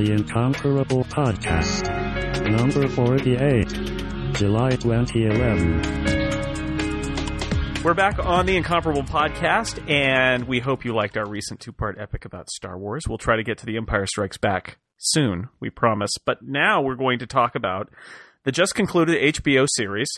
The Incomparable Podcast. Number 48. July 2011. We're back on the Incomparable podcast, and we hope you liked our recent two part epic about Star Wars. We'll try to get to The Empire Strikes Back soon, we promise. But now we're going to talk about the just concluded HBO series,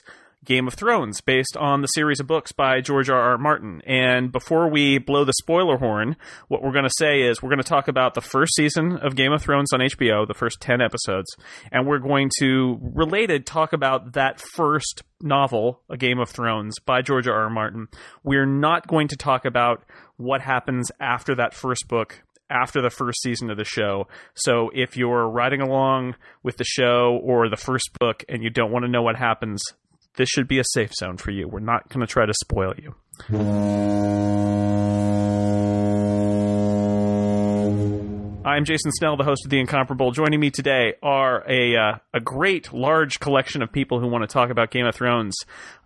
Game of Thrones, based on the series of books by George R. R. Martin. And before we blow the spoiler horn, what we're going to say is we're going to talk about the first season of Game of Thrones on HBO, the first 10 episodes, and we're going to, related, talk about that first novel, A Game of Thrones, by George R. R. Martin. We're not going to talk about what happens after that first book after the first season of the show. So if you're riding along with the show or the first book and you don't want to know what happens, this should be a safe zone for you. We're not going to try to spoil you. I'm Jason Snell, the host of The Incomparable. Joining me today are a uh, a great large collection of people who want to talk about Game of Thrones.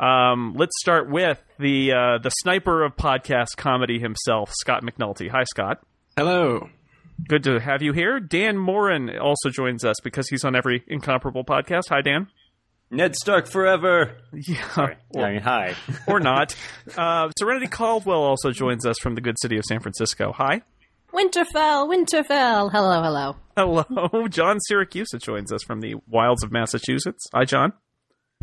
Um, let's start with the uh, the sniper of podcast comedy himself, Scott McNulty. Hi, Scott. Hello. Good to have you here. Dan Moren also joins us because he's on every Incomparable podcast. Hi, Dan. Ned Stark forever. Yeah, I mean, hi. or not. Uh, Serenity Caldwell also joins us from the good city of San Francisco. Hi. Winterfell, Winterfell. Hello, hello. Hello. John Siracusa joins us from the wilds of Massachusetts. Hi, John.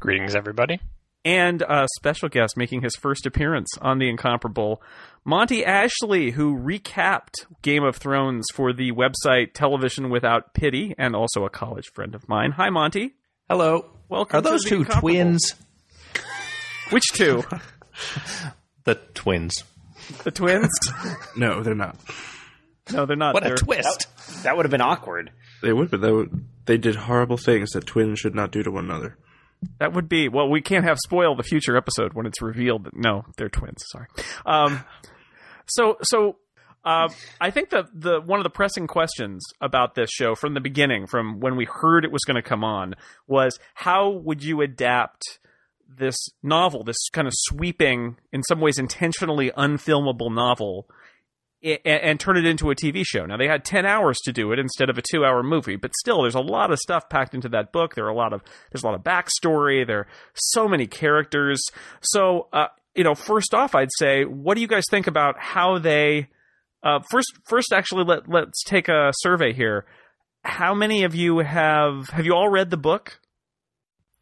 Greetings, everybody. And a special guest making his first appearance on The Incomparable, Monty Ashley, who recapped Game of Thrones for the website Television Without Pity and also a college friend of mine. Hi, Monty. Hello. Welcome Are those to two twins? Which two? The twins. the twins? No, they're not. No, they're not. What they're, a twist. That would have been awkward. They would, but they, would, they did horrible things that twins should not do to one another. That would be well. We can't have spoil the future episode when it's revealed that no, they're twins. Sorry. Um, so so uh, I think that the one of the pressing questions about this show from the beginning, from when we heard it was going to come on, was how would you adapt this novel, this kind of sweeping, in some ways intentionally unfilmable novel, i- a- and turn it into a TV show. Now they had 10 hours to do it instead of a 2-hour movie, but still there's a lot of stuff packed into that book. There are a lot of there's a lot of backstory, there are so many characters. So, uh, you know, first off I'd say what do you guys think about how they uh, first first actually let let's take a survey here. How many of you have have you all read the book?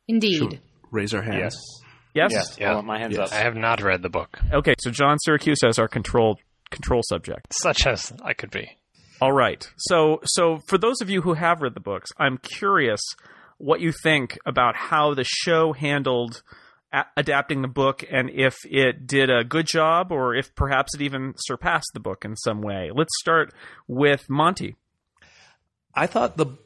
Indeed. Should raise our hands. Yes? Yes. Yeah. Well, my hands Yes. I have not read the book, Okay, so John Siracusa as our control control subject. such as I could be. All right. So so for those of you who have read the books, I'm curious what you think about how the show handled adapting the book and if it did a good job or if perhaps it even surpassed the book in some way. Let's start with Monty. I thought the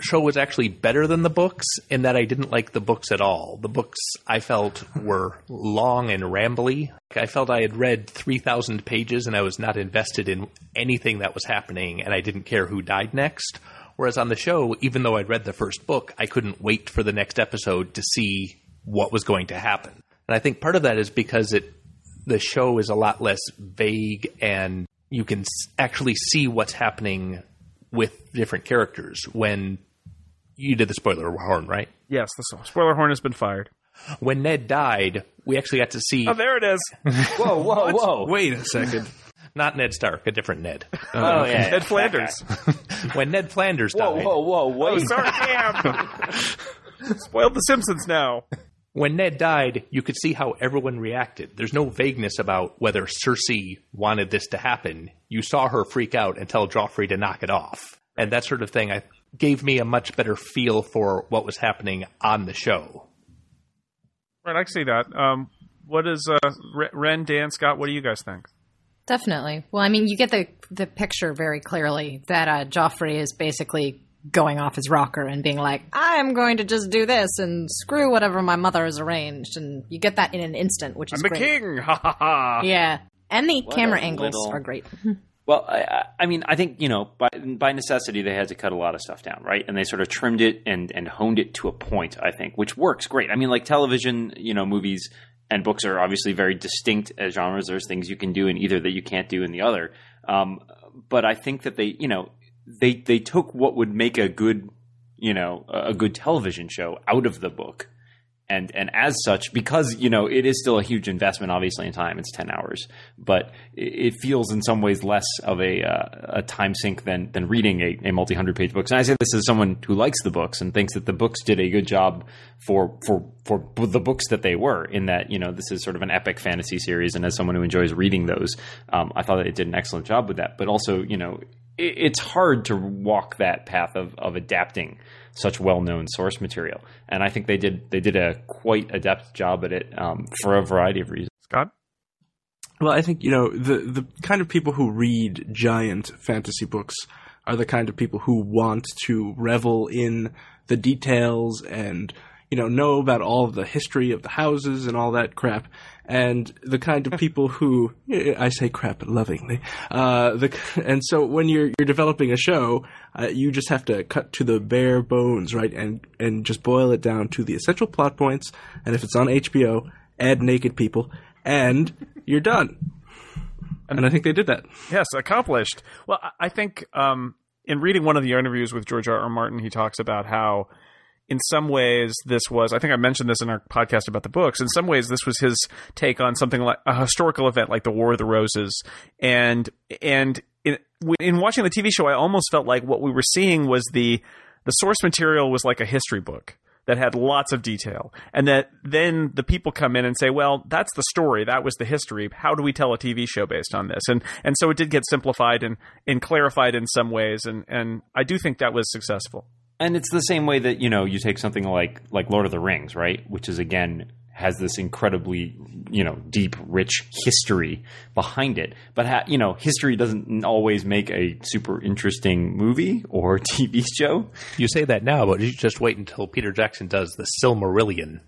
show was actually better than the books in that I didn't like the books at all. The books I felt were long and rambly. I felt I had read 3,000 pages and I was not invested in anything that was happening and I didn't care who died next. Whereas on the show, even though I'd read the first book, I couldn't wait for the next episode to see what was going to happen. And I think part of that is because it the show is a lot less vague and you can actually see what's happening with different characters when you did the spoiler horn, right? Yes, the spoiler horn has been fired. When Ned died, we actually got to see Oh, there it is. Whoa, whoa, whoa. Wait a second. not Ned Stark, a different Ned. Oh, yeah. Ned Flanders. when Ned Flanders Whoa, died, whoa, whoa, oh, wait. Sorry, damn. Spoiled the Simpsons now. When Ned died, you could see how everyone reacted. There's no vagueness about whether Cersei wanted this to happen. You saw her freak out and tell Joffrey to knock it off. And that sort of thing I, gave me a much better feel for what was happening on the show. Right, I see that. Um, what is uh, Ren, Dan, Scott? What do you guys think? Definitely. Well, I mean, you get the the picture very clearly that uh, Joffrey is basically going off his rocker and being like, "I'm going to just do this and screw whatever my mother has arranged," and you get that in an instant, which is I'm the great. king. Ha ha ha. Yeah, and the What camera angles little- are great. Well, I- I, I mean, I think you know, by by necessity, they had to cut a lot of stuff down, right? And they sort of trimmed it and and honed it to a point, I think, which works great. I mean, like television, you know, movies and books are obviously very distinct as genres. There's things you can do in either that you can't do in the other. Um, but I think that they, you know, they they took what would make a good you know a good television show out of the book. And and as such because you know it is still a huge investment obviously in time. It's 10 hours. But it, feels in some ways less of a uh, a time sink than than reading a, a multi-hundred page book and i say this as someone who likes the books and thinks that the books did a good job for for for the books that they were in that you know this is sort of an epic fantasy series. And as someone who enjoys reading those um, i thought that it did an excellent job with that. But also you know it's hard to walk that path of of adapting such well-known source material, and I think they did they did a quite adept job at it um, for a variety of reasons. Scott? Well, I think you know the the kind of people who read giant fantasy books are the kind of people who want to revel in the details and you know know about all the history of the houses and all that crap. And the kind of people who I say crap lovingly. Uh, the and so when you're you're developing a show, uh, you just have to cut to the bare bones, right? And and just boil it down to the essential plot points. And if it's on HBO, add naked people, and you're done. And I think they did that. Yes, accomplished. Well, I- I think um, in reading one of the interviews with George R. R. Martin, he talks about how, in some ways, this was. I think I mentioned this in our podcast about the books. In some ways, this was his take on something like a historical event like the War of the Roses, and and in, in watching the TV show, I almost felt like what we were seeing was the the source material was like a history book that had lots of detail. And that then the people come in and say well that's the story. That was the history. How do we tell a tv show based on this? And and so it did get simplified and and clarified in some ways. And and i do think that was successful and it's the same way that you know you take something like like Lord of the Rings, right? Which is again has this incredibly you know deep, rich history behind it. But ha- you know, history doesn't always make a super interesting movie or TV show. You say that now, but you just wait until Peter Jackson does the Silmarillion.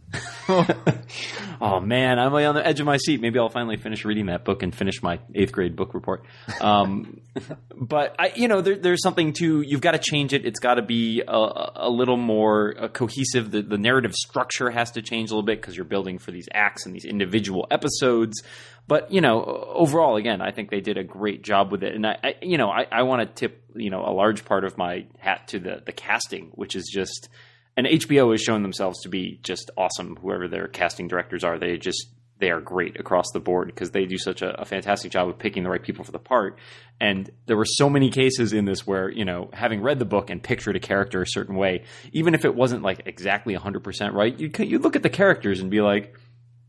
Oh man, I'm on the edge of my seat. Maybe I'll finally finish reading that book and finish my eighth grade book report. Um, but I, you know, there, there's something to you've got to change it. It's got to be a, a little more uh, cohesive. The, the narrative structure has to change a little bit because you're building for these acts and these individual episodes. But you know, overall, again, I think they did a great job with it. And I, I you know, I, I want to tip you know a large part of my hat to the the casting, which is just and HBO has shown themselves to be just awesome. Whoever their casting directors are, they just they are great across the board because they do such a, a, fantastic job of picking the right people for the part. And there were so many cases in this where you know, having read the book and pictured a character a certain way, even if it wasn't like exactly hundred percent right, you you look at the characters and be like,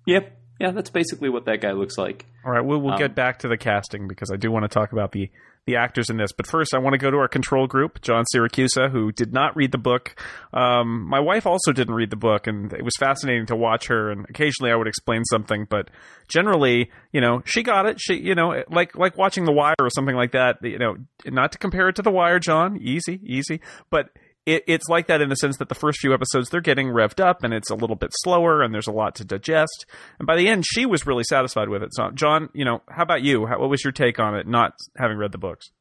yep. Yeah, that's basically what that guy looks like. all right we'll, we'll Um, get back to the casting because i do want to talk about the the actors in this. But first i want to go to our control group john siracusa who did not read the book. Um, my wife also didn't read the book and it was fascinating to watch her and occasionally i would explain something but generally you know she got it. She you know like like watching the wire or something like that you know not to compare it to the wire john easy easy but it, it's like that in the sense that the first few episodes they're getting revved up and it's a little bit slower and there's a lot to digest and by the end she was really satisfied with it so john you know how about you how, what was your take on it not having read the books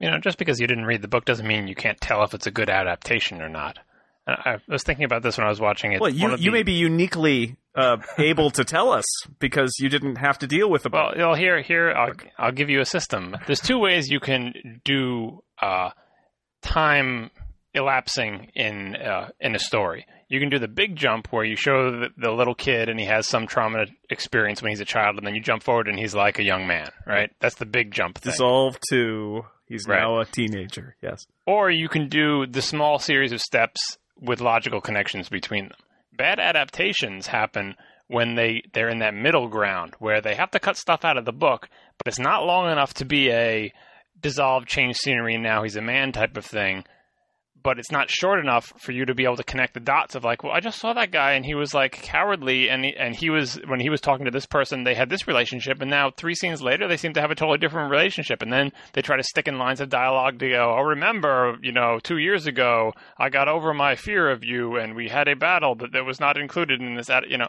You know, just because you didn't read the book doesn't mean you can't tell if it's a good adaptation or not. I was thinking about this when I was watching it. well you, you the- may be uniquely uh, able to tell us because you didn't have to deal with the book Well, well, here, here, I'll, I'll give you a system. There's two ways you can do uh, time elapsing in uh, in a story. You can do the big jump where you show the, the little kid and he has some trauma experience when he's a child, and then you jump forward and he's like a young man, right? That's the big jump thing. dissolved to he's Right. now a teenager yes Or you can do the small series of steps with logical connections between them. Bad adaptations happen when they they're in that middle ground where they have to cut stuff out of the book, but it's not long enough to be a dissolve, change scenery, and now he's a man type of thing. But it's not short enough for you to be able to connect the dots of like, well, I just saw that guy and he was like cowardly, and he, and he was when he was talking to this person, they had this relationship, and now three scenes later, they seem to have a totally different relationship, and then they try to stick in lines of dialogue to go, oh, remember, you know, two years ago, I got over my fear of you, and we had a battle that, that was not included in this, ad-" you know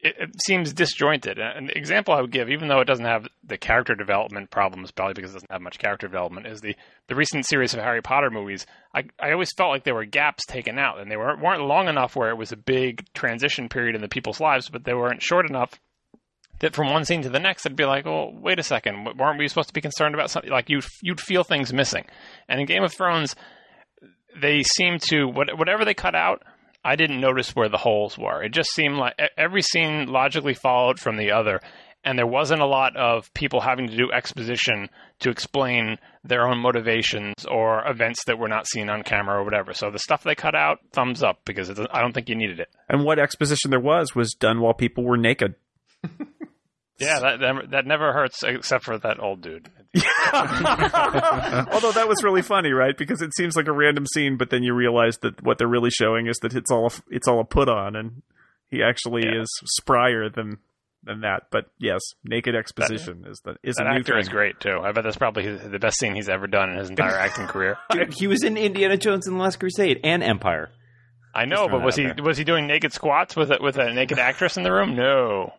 it, seems disjointed. An example I would give, even though it doesn't have the character development problems, probably because it doesn't have much character development, is the, the recent series of Harry Potter movies. I, I always felt like there were gaps taken out, and they weren't, weren't long enough where it was a big transition period in the people's lives, but they weren't short enough that from one scene to the next, it'd be like, oh, wait a second, weren't we supposed to be concerned about something? Like you'd, you'd feel things missing. And in Game of Thrones, they seem to whatever they cut out. I didn't notice where the holes were. It just seemed like e- every scene logically followed from the other, and there wasn't a lot of people having to do exposition to explain their own motivations or events that were not seen on camera or whatever. So the stuff they cut out, thumbs up because it, I don't think you needed it. And what exposition there was was done while people were naked. Yeah, that that, that never hurts except for that old dude. Although that was really funny, right? Because it seems like a random scene, but then you realize that what they're really showing is that it's all a, it's all a put on, and he actually Yeah. is sprier than than that. But yes, naked exposition is the is That a new actor thing. is great too. I bet that's probably his, the best scene he's ever done in his entire acting career. Dude, he was in Indiana Jones and the Last Crusade and Empire. I know, but was he there. was he doing naked squats with a, with a naked actress in the room? No.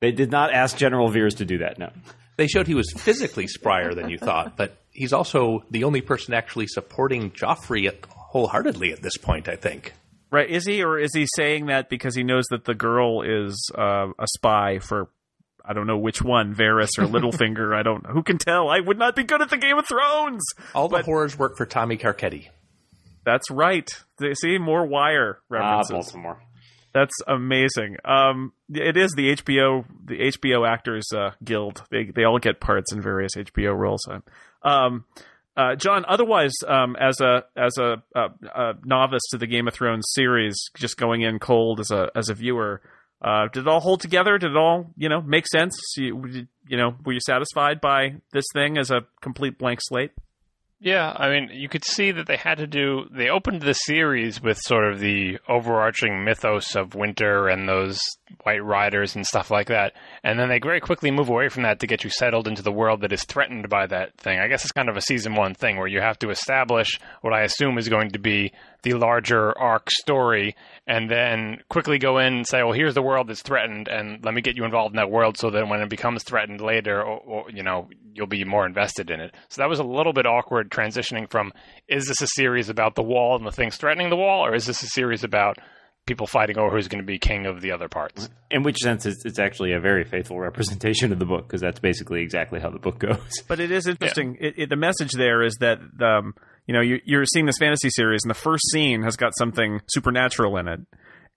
They did not ask General Veers to do that. No. They showed he was physically sprier than you thought, but he's also the only person actually supporting Joffrey at, wholeheartedly at this point. I think. Right? Is he or is he saying that because he knows that the girl is uh, a spy for? I don't know which one, Varys or Littlefinger. I don't. Who can tell? I would not be good at the Game of Thrones. All the horrors work for Tommy Carcetti. That's right. They- See more Wire references. Ah, references. Baltimore. That's amazing. Um, it is the HBO the HBO Actors uh, Guild. They they all get parts in various HBO roles. Um, uh, John, otherwise, um, as a as a, a, a novice to the Game of Thrones series, just going in cold as a as a viewer, uh, did it all hold together? Did it all you know make sense? You, you know, were you satisfied by this thing as a complete blank slate? Yeah, I mean, you could see that they had to do. They opened the series with sort of the overarching mythos of winter and those white riders and stuff like that, and then they very quickly move away from that to get you settled into the world that is threatened by that thing. I guess it's kind of a season one thing where you have to establish what I assume is going to be the larger arc story, and then quickly go in and say, "Well, here's the world that's threatened, and let me get you involved in that world, so that when it becomes threatened later, or, or you know, you'll be more invested in it." So that was a little bit awkward transitioning from is this a series about the wall and the things threatening the wall, or is this a series about people fighting over who's going to be king of the other parts? In which sense, it's, it's actually a very faithful representation of the book because that's basically exactly how the book goes. But it is interesting. It, it, the message there is that um, you know you, you're seeing this fantasy series, and the first scene has got something supernatural in it,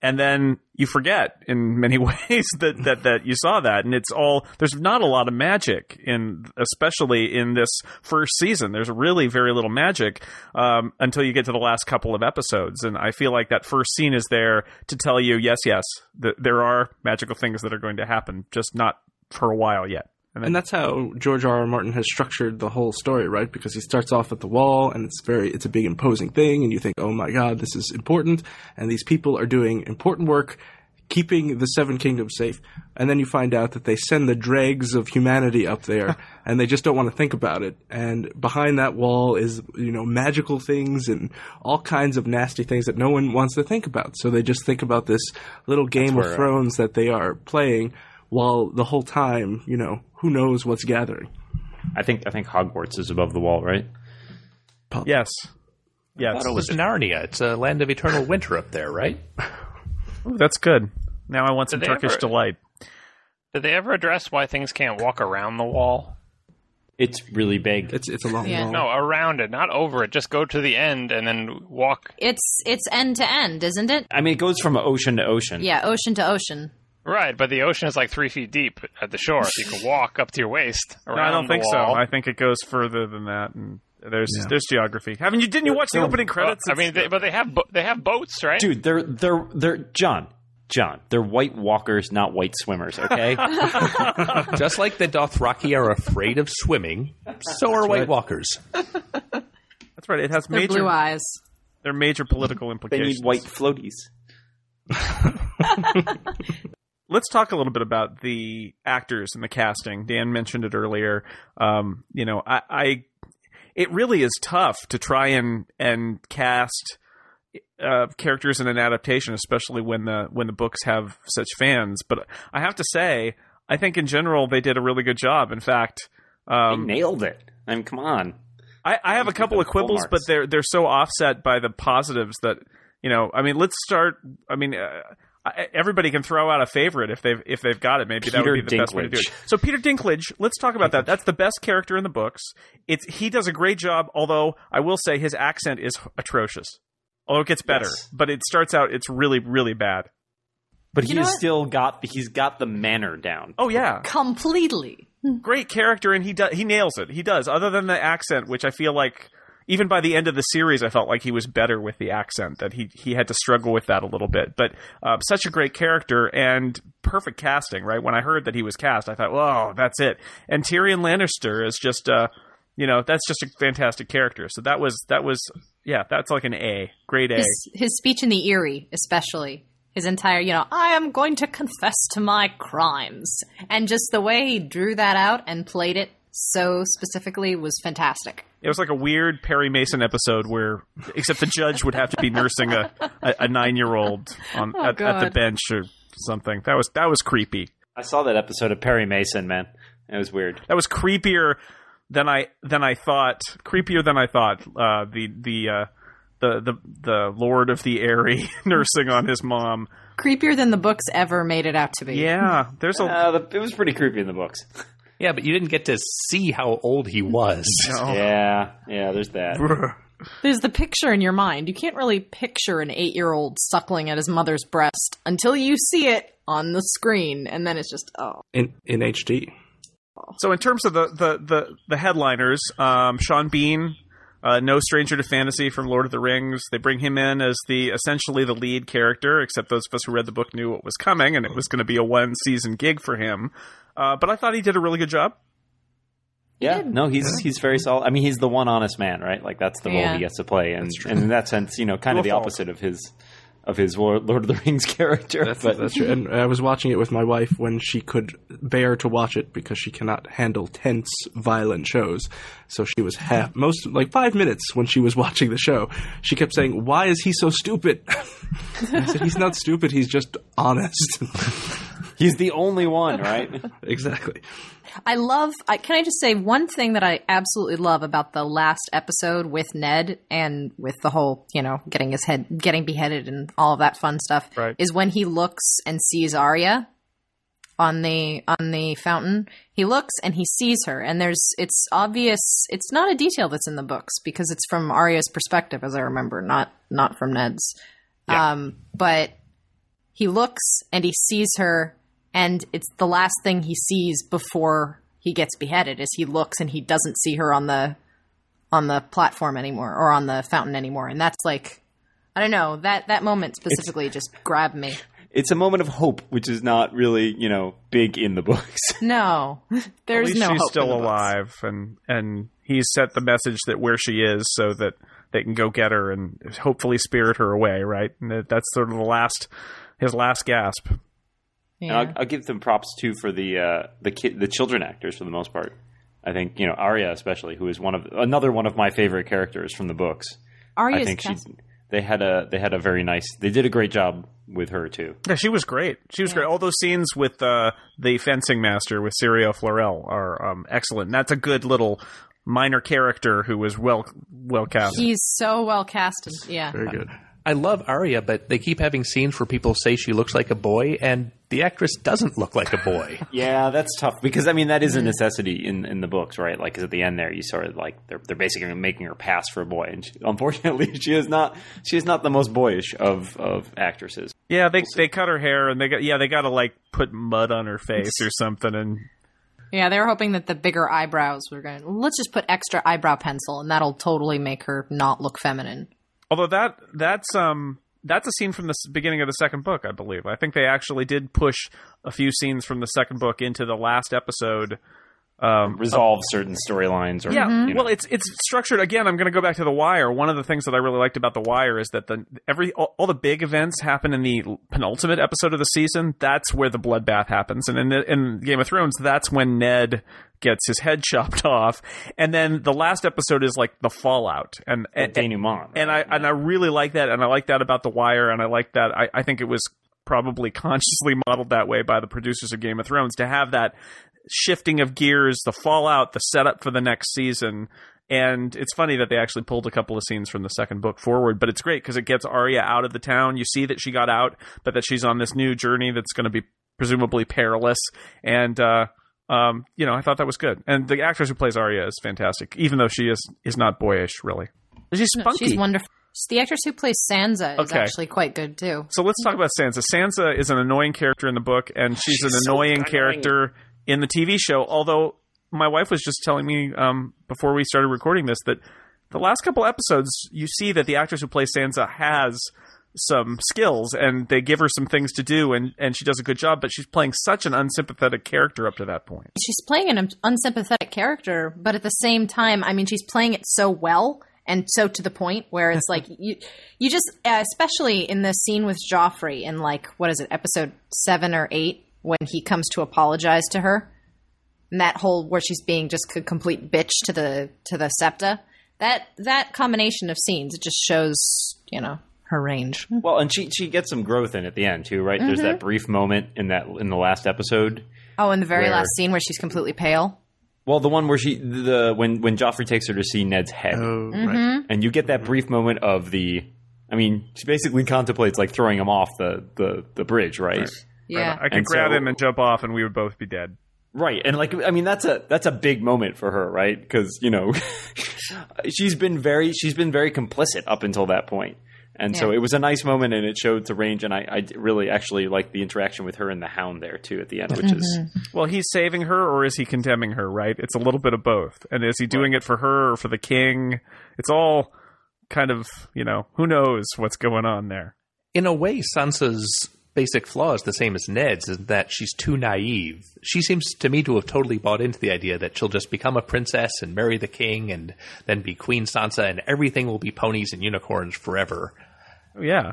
and then you forget in many ways that, that that you saw that, and it's all there's not a lot of magic in, especially in this first season. There's really very little magic um, until you get to the last couple of episodes, and I feel like that first scene is there to tell you, yes, yes, th- there are magical things that are going to happen, just not for a while yet. And And that's how George R. R. Martin has structured the whole story, right? Because he starts off at the wall, and it's very, it's a big imposing thing, and you think, oh my god, this is important, and these people are doing important work, keeping the Seven Kingdoms safe. And then you find out that they send the dregs of humanity up there, and they just don't want to think about it. And behind that wall is, you know, magical things and all kinds of nasty things that no one wants to think about. So they just think about this little Game where, of uh, Thrones that they are playing, while the whole time, you know, who knows what's gathering. I think I think Hogwarts is above the wall, right? yes, yes, It was Narnia. It's a land of eternal winter up there, right? Ooh, that's good. Now I want some Did they Turkish ever- delight. Did they ever address why things can't walk around the wall? It's really big. It's it's a long Yeah. wall. No, around it, not over it. Just go to the end and then walk. It's it's end to end, isn't it? I mean, it goes from ocean to ocean. Yeah, ocean to ocean. Right, but the ocean is like three feet deep at the shore. So you can walk up to your waist. No, I don't the think wall. so. I think it goes further than that, and there's there's geography. Haven't you? Didn't you watch the opening Well, credits? I mean, they, but they have bo- they have boats, right? Dude, they're they're they're John. John, they're white walkers, not white swimmers. Okay, Just like the Dothraki are afraid of swimming, so are White Walkers. that's right. It has They're major. blue eyes. They're major political implications. they need white floaties. let's talk a little bit about the actors and the casting. Dan mentioned it earlier. Um, you know, I, I, it really is tough to try and and cast uh, characters in an adaptation, especially when the when the books have such fans. But I have to say, I think in general they did a really good job. In fact. They Um, nailed it. I mean, come on. I, I have a couple of quibbles, but they're they're so offset by the positives that you know. I mean, let's start. I mean, uh, I, everybody can throw out a favorite if they've if they've got it. Maybe that would be the best way to do it. So Peter Dinklage, let's talk about that. That's the best character in the books. It's he does a great job. Although I will say his accent is atrocious. Although it gets better, Yes. but it starts out it's really really bad. But You he know has still got he's got the manner down. Oh yeah, Completely. great character, and he does he nails it. He does. Other than the accent, which I feel like even by the end of the series, I felt like he was better with the accent. That he he had to struggle with that a little bit. But uh, such a great character and perfect casting. Right when I heard that he was cast, I thought, "Whoa, that's it." And Tyrion Lannister is just. Uh, you know that's just a fantastic character. So that was that was yeah that's like an A, grade A. His, his speech in the Eyrie, especially. His entire, you know, I am going to confess to my crimes. And just the way he drew that out and played it so specifically was fantastic. It was like a weird Perry Mason episode where, except the judge would have to be nursing a, a, a nine year old on Oh, at, at the bench or something. That was that was creepy. I saw that episode of Perry Mason, man. It was weird. That was creepier than I than I thought. Creepier than I thought. Uh, the the uh, the the the Lord of the Eyrie nursing on his mom. Creepier than the books ever made it out to be. Yeah, there's a Uh, the, it was pretty creepy in the books. Yeah, but you didn't get to see how old he was. Oh. Yeah, yeah. There's that. There's the picture in your mind. You can't really picture an eight year old suckling at his mother's breast until you see it on the screen. And then it's just, oh. in in HD. So in terms of the the the, the headliners, um, Sean Bean, uh, no stranger to fantasy from Lord of the Rings. They bring him in as the essentially the lead character, except those of us who read the book knew what was coming, and it was going to be a one season gig for him. Uh, but I thought he did a really good job. Yeah, no, he's he's very solid. I mean, he's the one honest man, right? Like that's the role Yeah. he gets to play, and, and in that sense, you know, kind of the True opposite of his of his Lord, of the Rings character. That's, but that's true. And I was watching it with my wife when she could bear to watch it because she cannot handle tense, violent shows. So she was half, most, like five minutes when she was watching the show, she kept saying, Why is he so stupid? I said, He's not stupid, he's just honest. He's the only one, right? exactly. I love. I, can I just say one thing that I absolutely love about the last episode with Ned and with the whole, you know, getting his head, getting beheaded, and all of that fun stuff Right. is when he looks and sees Arya on the on the fountain. He looks and he sees her, and there's it's obvious. It's not a detail that's in the books because it's from Arya's perspective, as I remember, not not from Ned's. Um, but he looks and he sees her and it's the last thing he sees before he gets beheaded is he looks and he doesn't see her on the on the platform anymore or on the fountain anymore and that's like i don't know that that moment specifically just grabbed me It's a moment of hope, which is not really, you know, big in the books. no there's At least no she's hope in still the books. alive, and and he's set the message that where she is, so that they can go get her and hopefully spirit her away. Right, and that- that's sort of the last his last gasp. And. I'll, I'll give them props too for the uh, the kid, the children actors for the most part. I think you know Arya especially, who is one of another one of my favorite characters from the books. I think cast- she's they had a they had a very nice they did a great job with her too. Yeah, she was great. She was great. All those scenes with uh, the fencing master with Syrio Forel are um, excellent. And that's a good little minor character who was well well cast. he's so well cast yeah Very good. I love Arya, but they keep having scenes where people say she looks like a boy, and the actress doesn't look like a boy. Yeah, that's tough because I mean that is a necessity in, in the books, right? Like 'cause at the end there, you sort of like they're they're basically making her pass for a boy, and she, unfortunately, she is not she is not the most boyish of of actresses. yeah, they they cut her hair and they got yeah they got to like put mud on her face or something and yeah they were hoping that the bigger eyebrows were going to let's just put extra eyebrow pencil and that'll totally make her not look feminine Although that that's um that's a scene from the beginning of the second book, I believe. I think they actually did push a few scenes from the second book into the last episode. Um, Resolve certain storylines, or yeah, you know. well, it's it's structured again. I'm going to go back to the Wire. One of the things that I really liked about the Wire is that the every all, all the big events happen in the penultimate episode of the season. That's where the bloodbath happens, and in the, in Game of Thrones, that's when Ned gets his head chopped off, and then the last episode is like the fallout, and and, denouement, and I and I really like that, and I like that about the Wire, and I like that. I, I think it was probably consciously modeled that way by the producers of Game of Thrones to have that shifting of gears, the fallout, the setup for the next season And it's funny that they actually pulled a couple of scenes from the second book forward, but it's great because it gets Arya out of the town. You see that she got out, but that she's on this new journey that's going to be presumably perilous. And uh, um, you know, I thought that was good. And the actress who plays Arya is fantastic, even though she is is not boyish really. She's spunky. she's wonderful. The actress who plays Sansa is Okay. actually quite good too. So let's talk about Sansa. Sansa is an annoying character in the book, and she's, She's an so annoying annoying. character in the TV show. Although my wife was just telling me um, before we started recording this that the last couple episodes, you see that the actress who plays Sansa has some skills, and they give her some things to do, and and she does a good job. But she's playing such an unsympathetic character up to that point. She's playing an unsympathetic character, but at the same time, I mean, she's playing it so well and so to the point where it's like you you just especially in the scene with Joffrey in like what is it episode 7 or 8 when he comes to apologize to her and that whole where she's being just a complete bitch to the to the septa that that combination of scenes it just shows you know her range Well, and she she gets some growth in at the end too, right? There's that mm-hmm. brief moment in that in the last episode. oh in the very last scene where she's completely pale Well, the one where she the when when Joffrey takes her to see Ned's head, Oh, Mm-hmm. and you get that brief moment of the. I mean, she basically contemplates like throwing him off the the the bridge, right? yeah I could And grab so- him and jump off, and we would both be dead. Right, and like I mean that's a that's a big moment for her, right? Because you know she's been very she's been very complicit up until that point, and so it was a nice moment, and it showed the range, and I, I really actually like the interaction with her and the Hound there too at the end, which is mm-hmm. Well, he's saving her, or is he condemning her? Right? It's a little bit of both. And is he doing it for her or for the king? It's all kind of you know who knows what's going on there. In a way, Sansa's basic flaw is the same as Ned's, is that she's too naive. She seems to me to have totally bought into the idea that she'll just become a princess and marry the king and then be Queen Sansa and everything will be ponies and unicorns forever. Yeah,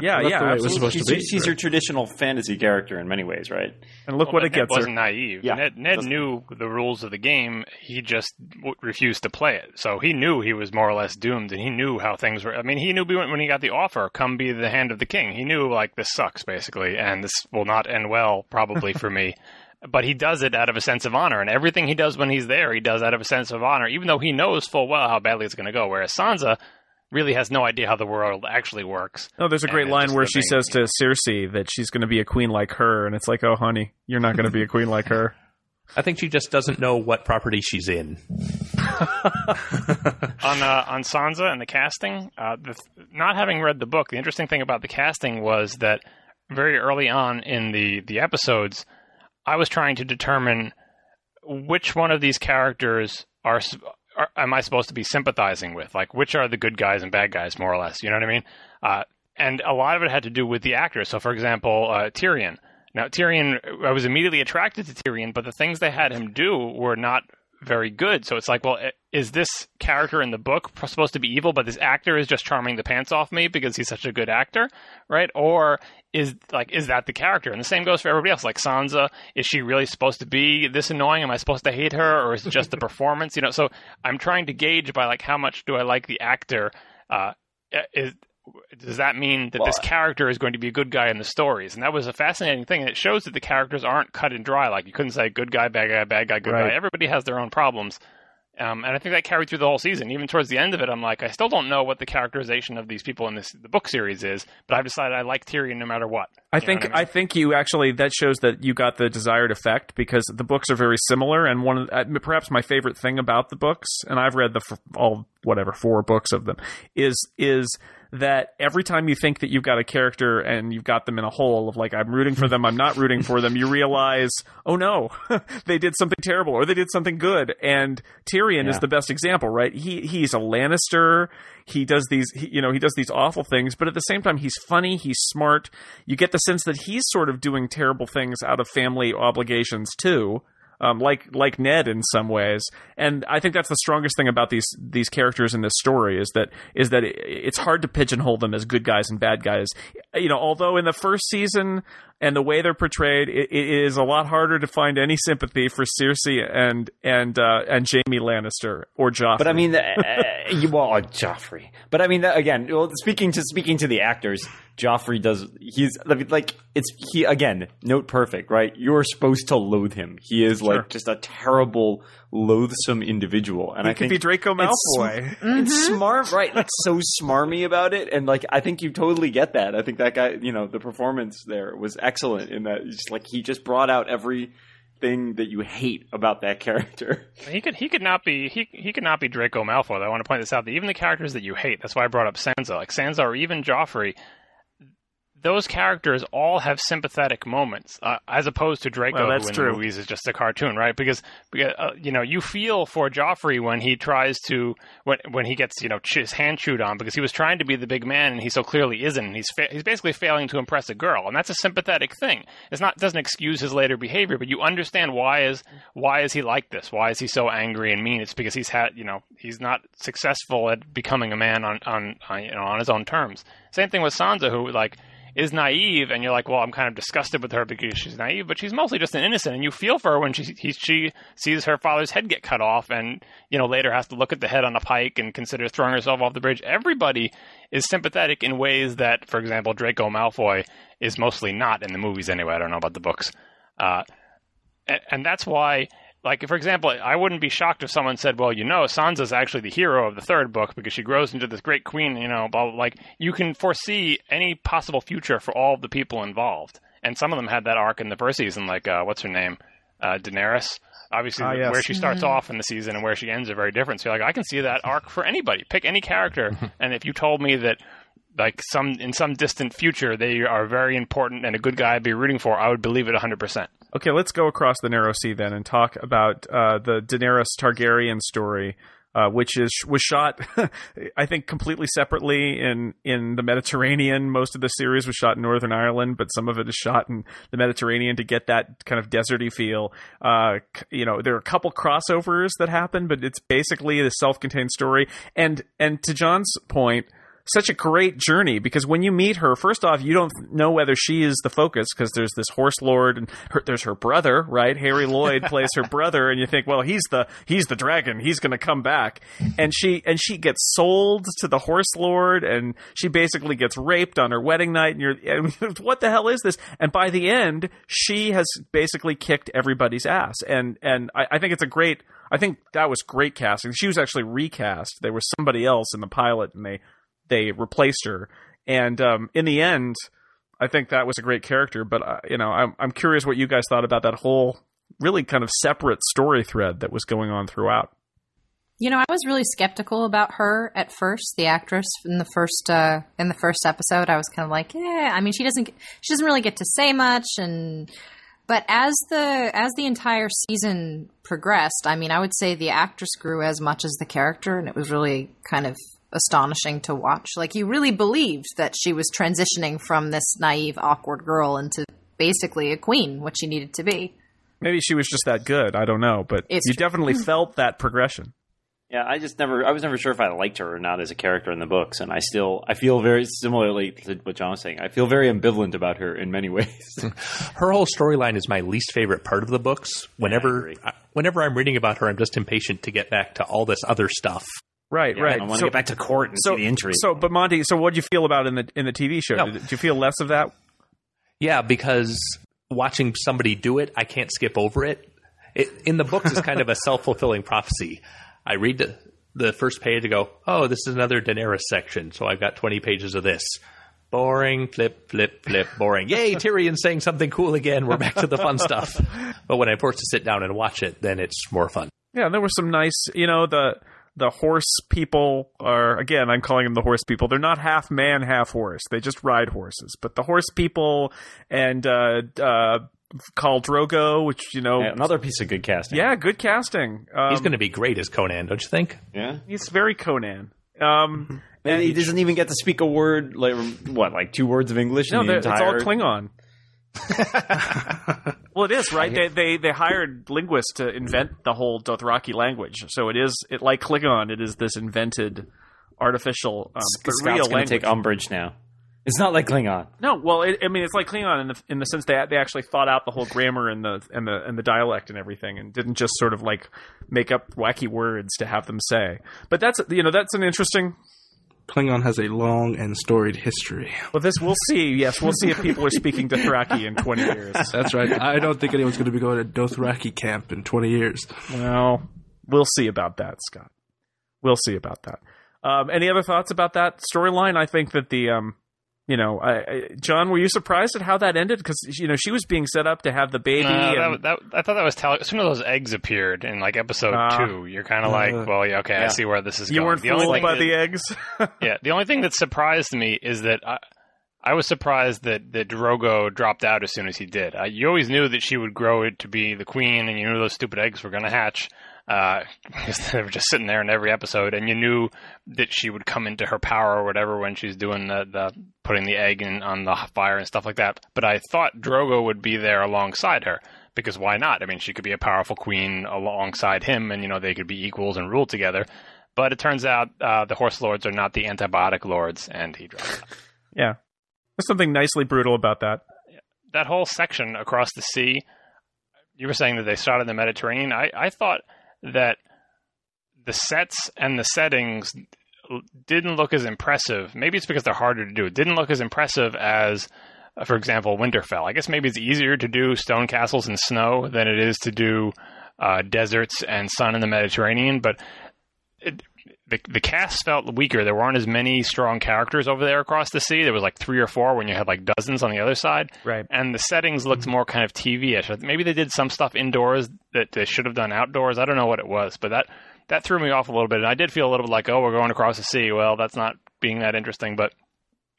yeah, yeah. it was absolutely. supposed she's, to be. she's your traditional fantasy character in many ways, right? And look Well, what but it gets Ned her. wasn't naive. Yeah. Ned, Ned knew the rules of the game. He just w- refused to play it. So he knew he was more or less doomed, and he knew how things were. I mean, he knew when when he got the offer, "Come be the hand of the king." He knew like this sucks basically, and this will not end well probably for me. But he does it out of a sense of honor, and everything he does when he's there, he does out of a sense of honor, even though he knows full well how badly it's going to go. Whereas Sansa really has no idea how the world actually works. No, there's a great line where she thing. says to Cersei that she's going to be a queen like her, and it's like, oh, honey, you're not going to be a queen like her. I think she just doesn't know what property she's in. on uh, on Sansa and the casting. Uh, the, not having read the book, the interesting thing about the casting was that very early on in the the episodes, I was trying to determine which one of these characters are, s- are am I supposed to be sympathizing with? Like, which are the good guys and bad guys, more or less? You know what I mean? Uh, and a lot of it had to do with the actors. So, for example, uh, Tyrion. Now, Tyrion, I was immediately attracted to Tyrion, but the things they had him do were not very good. So it's like, well, is this character in the book supposed to be evil, but this actor is just charming the pants off me because he's such a good actor, right? Or is like, is that the character? And the same goes for everybody else. Like Sansa, is she really supposed to be this annoying? Am I supposed to hate her, or is it just the performance? You know, so I'm trying to gauge by like how much do I like the actor. Uh, is does that mean that this character is going to be a good guy in the stories? And that was a fascinating thing. And it shows that the characters aren't cut and dry. Like you couldn't say good guy, bad guy, bad guy, good Right. guy. Everybody has their own problems. Um, and I think that carried through the whole season. Even towards the end of it, I'm like, I still don't know what the characterization of these people in this the book series is, but I've decided I like Tyrion no matter what. I You think what I, mean? think you actually that shows that you got the desired effect because the books are very similar and one of, uh, perhaps my favorite thing about the books and I've read the all whatever four books of them is is that every time you think that you've got a character and you've got them in a hole of like I'm rooting for them I'm not rooting for them you realize oh no they did something terrible or they did something good. And Tyrion is the best example right? He he's a Lannister. He does these he, you know he does these awful things but at the same time he's funny he's smart. You get the sense that he's sort of doing terrible things out of family obligations too um, like like Ned in some ways, and I think that's the strongest thing about these these characters in this story is that is that it, it's hard to pigeonhole them as good guys and bad guys. You know, although in the first season, and the way they're portrayed, it, it is a lot harder to find any sympathy for Cersei and and uh, and Jaime Lannister or Joffrey. But I mean, uh, you, well, uh, Joffrey. But I mean, uh, again, well, speaking to speaking to the actors, Joffrey does. He's I mean, like it's he again. Note perfect, right? You're supposed to loathe him. He is Sure. like just a terrible, loathsome individual. And he I could think be Draco it's sm- Malfoy. Mm-hmm. It's smart, right? Like so smarmy about it, and like I think you totally get that. I think that guy, you know, the performance there was excellent in that. It's just like he just brought out every thing that you hate about that character. He could he could not be he he could not be Draco Malfoy. though. I want to point this out that even the characters that you hate, that's why I brought up Sansa, like Sansa or even Joffrey, those characters all have sympathetic moments, uh, as opposed to Draco, Well, that's who in true. the movies is just a cartoon, right? Because, because uh, you know you feel for Joffrey when he tries to when when he gets you know his hand chewed on because he was trying to be the big man and he so clearly isn't. He's fa- he's basically failing to impress a girl, and that's a sympathetic thing. It's not doesn't excuse his later behavior, but you understand why is why is he like this? Why is he so angry and mean? It's because he's had you know he's not successful at becoming a man on on, on you know on his own terms. Same thing with Sansa, who like is naive, and you're like, well, I'm kind of disgusted with her because she's naive, but she's mostly just an innocent, and you feel for her when she he, she sees her father's head get cut off, and you know later has to look at the head on a pike and consider throwing herself off the bridge. Everybody is sympathetic in ways that, for example, Draco Malfoy is mostly not in the movies anyway. I don't know about the books, uh, and, and that's why. Like, for example, I wouldn't be shocked if someone said, well, you know, Sansa's actually the hero of the third book because she grows into this great queen, you know, blah, blah, like, you can foresee any possible future for all of the people involved. And some of them had that arc in the first season, like, uh, what's her name? Uh, Daenerys. Obviously, Ah, yes. where she starts off in the season and where she ends are very different. So, you're like, I can see that arc for anybody. Pick any character. and if you told me that, like, some in some distant future, they are very important and a good guy I'd be rooting for, I would believe it 100%. Okay, let's go across the narrow sea then and talk about uh, the Daenerys Targaryen story, uh, which is was shot, I think, completely separately in in the Mediterranean. Most of the series was shot in Northern Ireland, but some of it is shot in the Mediterranean to get that kind of deserty feel. Uh, you know, there are a couple crossovers that happen, but it's basically a self-contained story. And and to John's point such a great journey because when you meet her, first off, you don't know whether she is the focus because there's this horse lord and her, there's her brother, right? Harry Lloyd plays her brother, and you think, well, he's the he's the dragon, he's going to come back, and she and she gets sold to the horse lord, and she basically gets raped on her wedding night, and you're, and what the hell is this? And by the end, she has basically kicked everybody's ass, and and I, I think it's a great. I think that was great casting. She was actually recast. There was somebody else in the pilot, and they they replaced her. And um, in the end, I think that was a great character. But uh, you know, I'm I'm curious what you guys thought about that whole really kind of separate story thread that was going on throughout. You know, I was really skeptical about her at first, the actress in the first uh, in the first episode. I was kind of like, yeah. I mean, she doesn't she doesn't really get to say much, and but as the as the entire season progressed, I mean, I would say the actress grew as much as the character, and it was really kind of astonishing to watch. Like you really believed that she was transitioning from this naive, awkward girl into basically a queen, what she needed to be. Maybe she was just that good. I don't know, but It's you true. definitely felt that progression. Yeah, I just never, I was never sure if I liked her or not as a character in the books, and I still, I feel very similarly to what John was saying. I feel very ambivalent about her in many ways. Her whole storyline is my least favorite part of the books. Whenever, agree. I- whenever I'm reading about her, I'm just impatient to get back to all this other stuff. Right, Yeah, right. I want to get back to court and so, see the intrigue. so, but Monty, so what do you feel about in the in the TV show? No. Did, did you feel less of that? Yeah, because watching somebody do it, I can't skip over it. it in the books, it's kind of a self fulfilling prophecy. I read the, the first page and go, oh, this is another Daenerys section. So I've got 20 pages of this. Boring, flip, flip, flip, boring. Yay, Tyrion's saying something cool again. We're back to the fun stuff. But when I'm forced to sit down and watch it, then it's more fun. Yeah, there were some nice, you know, the the horse people are again, I'm calling them the horse people. They're not half man, half horse. They just ride horses. But the horse people and uh uh Khal Drogo, which you know, Yeah, another piece of good casting. yeah, good casting. Um, He's going to be great as Conan, don't you think? yeah. he's very Conan. Um, And he doesn't even get to speak a word, like what, like two words of English. no, in the they're- it's all. Klingon. well, it is right. They, they they hired linguists to invent the whole Dothraki language, so it is it like Klingon. It is this invented artificial, um, but real Scott's going language. to take umbrage now. It's not like Klingon. No, well, it, I mean, it's like Klingon in the in the sense they they actually thought out the whole grammar and the and the and the dialect and everything, and didn't just sort of like make up wacky words to have them say. But that's you know that's an interesting. Klingon has a long and storied history. Well, this we'll see. Yes, we'll see if people are speaking Dothraki in twenty years. That's right. I don't think anyone's going to be going to Dothraki camp in 20 years. Well, we'll see about that, Scott. We'll see about that. Um, any other thoughts about that storyline? I think that the, um, you know, I, I, John, were you surprised at how that ended? Because you know she was being set up to have the baby. Uh, and, that, that, I thought that was telling. As soon as those eggs appeared in like episode Ah. two, you're kind of like, well, yeah, okay, I see where this is you going. weren't the only fooled thing by that- the eggs. Yeah, the only thing that surprised me is that I, I was surprised that, that Drogo dropped out as soon as he did. Uh, you always knew that she would grow it to be the queen, and you knew those stupid eggs were going to hatch. Uh, they were just sitting there in every episode, and you knew that she would come into her power or whatever when she's doing the, the putting the egg in on the fire and stuff like that. But I thought Drogo would be there alongside her because why not? I mean, she could be a powerful queen alongside him, and you know they could be equals and rule together. But it turns out uh, the horse lords are not the antibiotic lords, and he drops yeah, there's something nicely brutal about that. That whole section across the sea, you were saying that they started in the Mediterranean. I, I thought that the sets and the settings didn't look as impressive. Maybe it's because they're harder to do. It didn't look as impressive as, uh, for example, Winterfell. I guess maybe it's easier to do stone castles and snow than it is to do uh, deserts and sun in the Mediterranean. But it, the the cast felt weaker. There weren't as many strong characters over there across the sea. There was like three or four when you had like dozens on the other side. Right. And the settings looked more kind of TV-ish. Maybe they did some stuff indoors that they should have done outdoors. I don't know what it was, but that that threw me off a little bit. And I did feel a little bit like, oh, we're going across the sea. Well, that's not being that interesting. But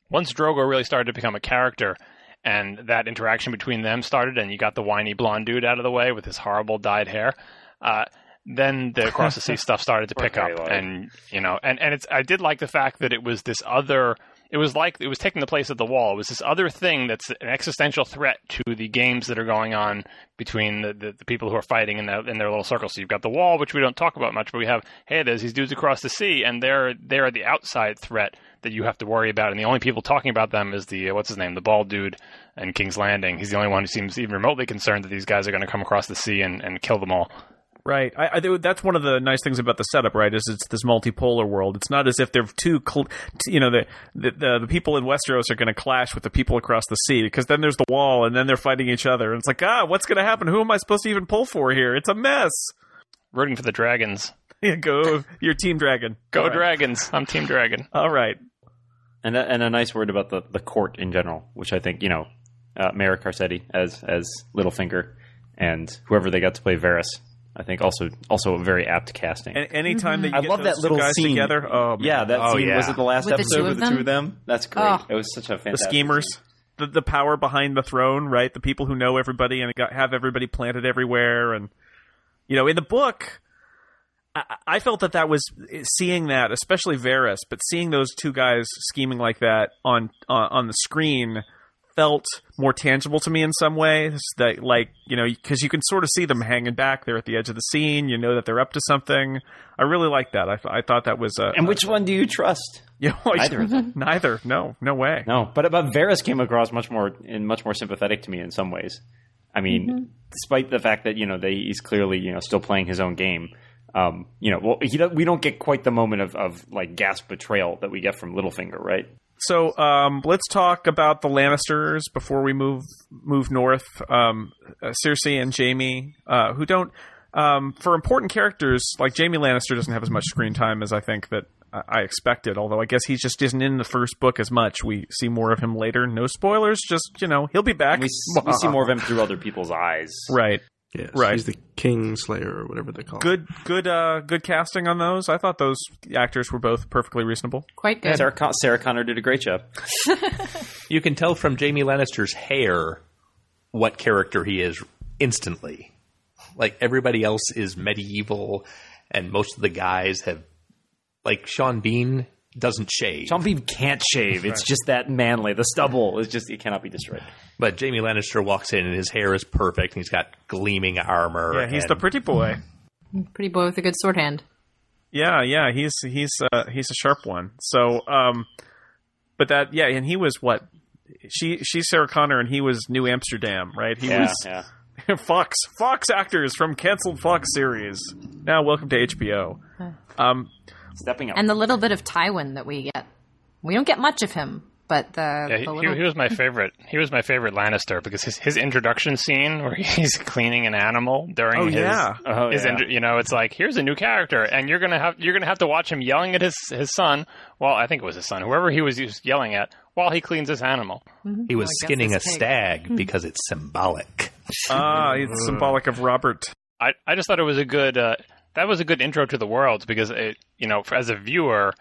once Drogo really started to become a character, and that interaction between them started, and you got the whiny blonde dude out of the way with his horrible dyed hair. Uh, then the across the sea stuff started to pick up, and you know, and and it's I did like the fact that it was this other. It was like it was taking the place of the wall. It was this other thing that's an existential threat to the games that are going on between the, the, the people who are fighting in, the, in their little circles. So you've got the wall, which we don't talk about much, but we have hey, there's these dudes across the sea, and they're they're the outside threat that you have to worry about. And the only people talking about them is the uh, what's his name, the bald dude in King's Landing. He's the only one who seems even remotely concerned that these guys are going to come across the sea and, and kill them all. Right. I, I that's one of the nice things about the setup, right? Is it's this multipolar world. It's not as if they're two, cl- t- you know, the, the the the people in Westeros are going to clash with the people across the sea because then there's the wall and then they're fighting each other. And it's like, ah, what's going to happen? Who am I supposed to even pull for here? It's a mess. Rooting for the dragons. Yeah, go your team dragon. Go All right. dragons! I'm Team Dragon. All right. And a, and a nice word about the, the court in general, which I think you know, uh, Mayor Carcetti as as Littlefinger, and whoever they got to play Varys, I think also also a very apt casting. And anytime that you I get love those that little guys scene together, oh man. yeah, that Oh, scene yeah. was it the last With episode two with of the two of them? That's great. Oh. It was such a fantastic. the schemers. scene. The, the power behind the throne, right? The people who know everybody and got, have everybody planted everywhere, and you know, in the book, I, I felt that that was seeing that, especially Varys, but seeing those two guys scheming like that on uh, on the screen felt more tangible to me in some ways. That like you know, because you can sort of see them hanging back there at the edge of the scene. You know that they're up to something. I really like that. I, th- I thought that was a And which one do you trust? you know, Neither of them. Neither. No. No way. No, but but Varys came across much more and much more sympathetic to me in some ways. I mean, despite the fact that you know they, he's clearly you know still playing his own game. Um, you know, well, he we don't get quite the moment of, of like gasp betrayal that we get from Littlefinger, right? So um, let's talk about the Lannisters before we move move north. Um, uh, Cersei and Jaime, uh, who don't um, for important characters like Jaime Lannister doesn't have as much screen time as I think that I expected. Although I guess he just isn't in the first book as much. We see more of him later. No spoilers. Just you know he'll be back. We, we see more of him through other people's eyes. right. Yes, Right. He's the King Slayer or whatever they call him. Good. Good. Uh, good casting on those. I thought those actors were both perfectly reasonable. Quite good. Sarah, Con- Sarah Connor did a great job. You can tell from Jaime Lannister's hair what character he is instantly. Like everybody else is medieval, and most of the guys have, like Sean Bean doesn't shave, Sean Bean can't shave. It's just that manly. The stubble is just it cannot be destroyed. but Jaime Lannister walks in and his hair is perfect. and He's got gleaming armor. Yeah, he's and the pretty boy. Pretty boy with a good sword hand. Yeah, yeah, he's he's uh, he's a sharp one. So, um, but that yeah, and he was what she she's Sarah Connor and he was New Amsterdam, right? He yeah, was yeah. Fox Fox actors from canceled Fox series. Now welcome to HBO. Um, Stepping up. And the little bit of Tywin that we get. We don't get much of him, but the, Yeah, he, the he, little he was my favorite. He was my favorite Lannister because his his introduction scene where he's cleaning an animal during Oh, his yeah. Oh, his yeah. intro- you know it's like here's a new character and you're gonna have you're gonna have to watch him yelling at his his son. Well, I think it was his son, whoever he was yelling at while he cleans his animal. He was I guess skinning a pig. stag because it's symbolic. ah, it's symbolic of Robert. I, I just thought it was a good uh, that was a good intro to the worlds because it you know as a viewer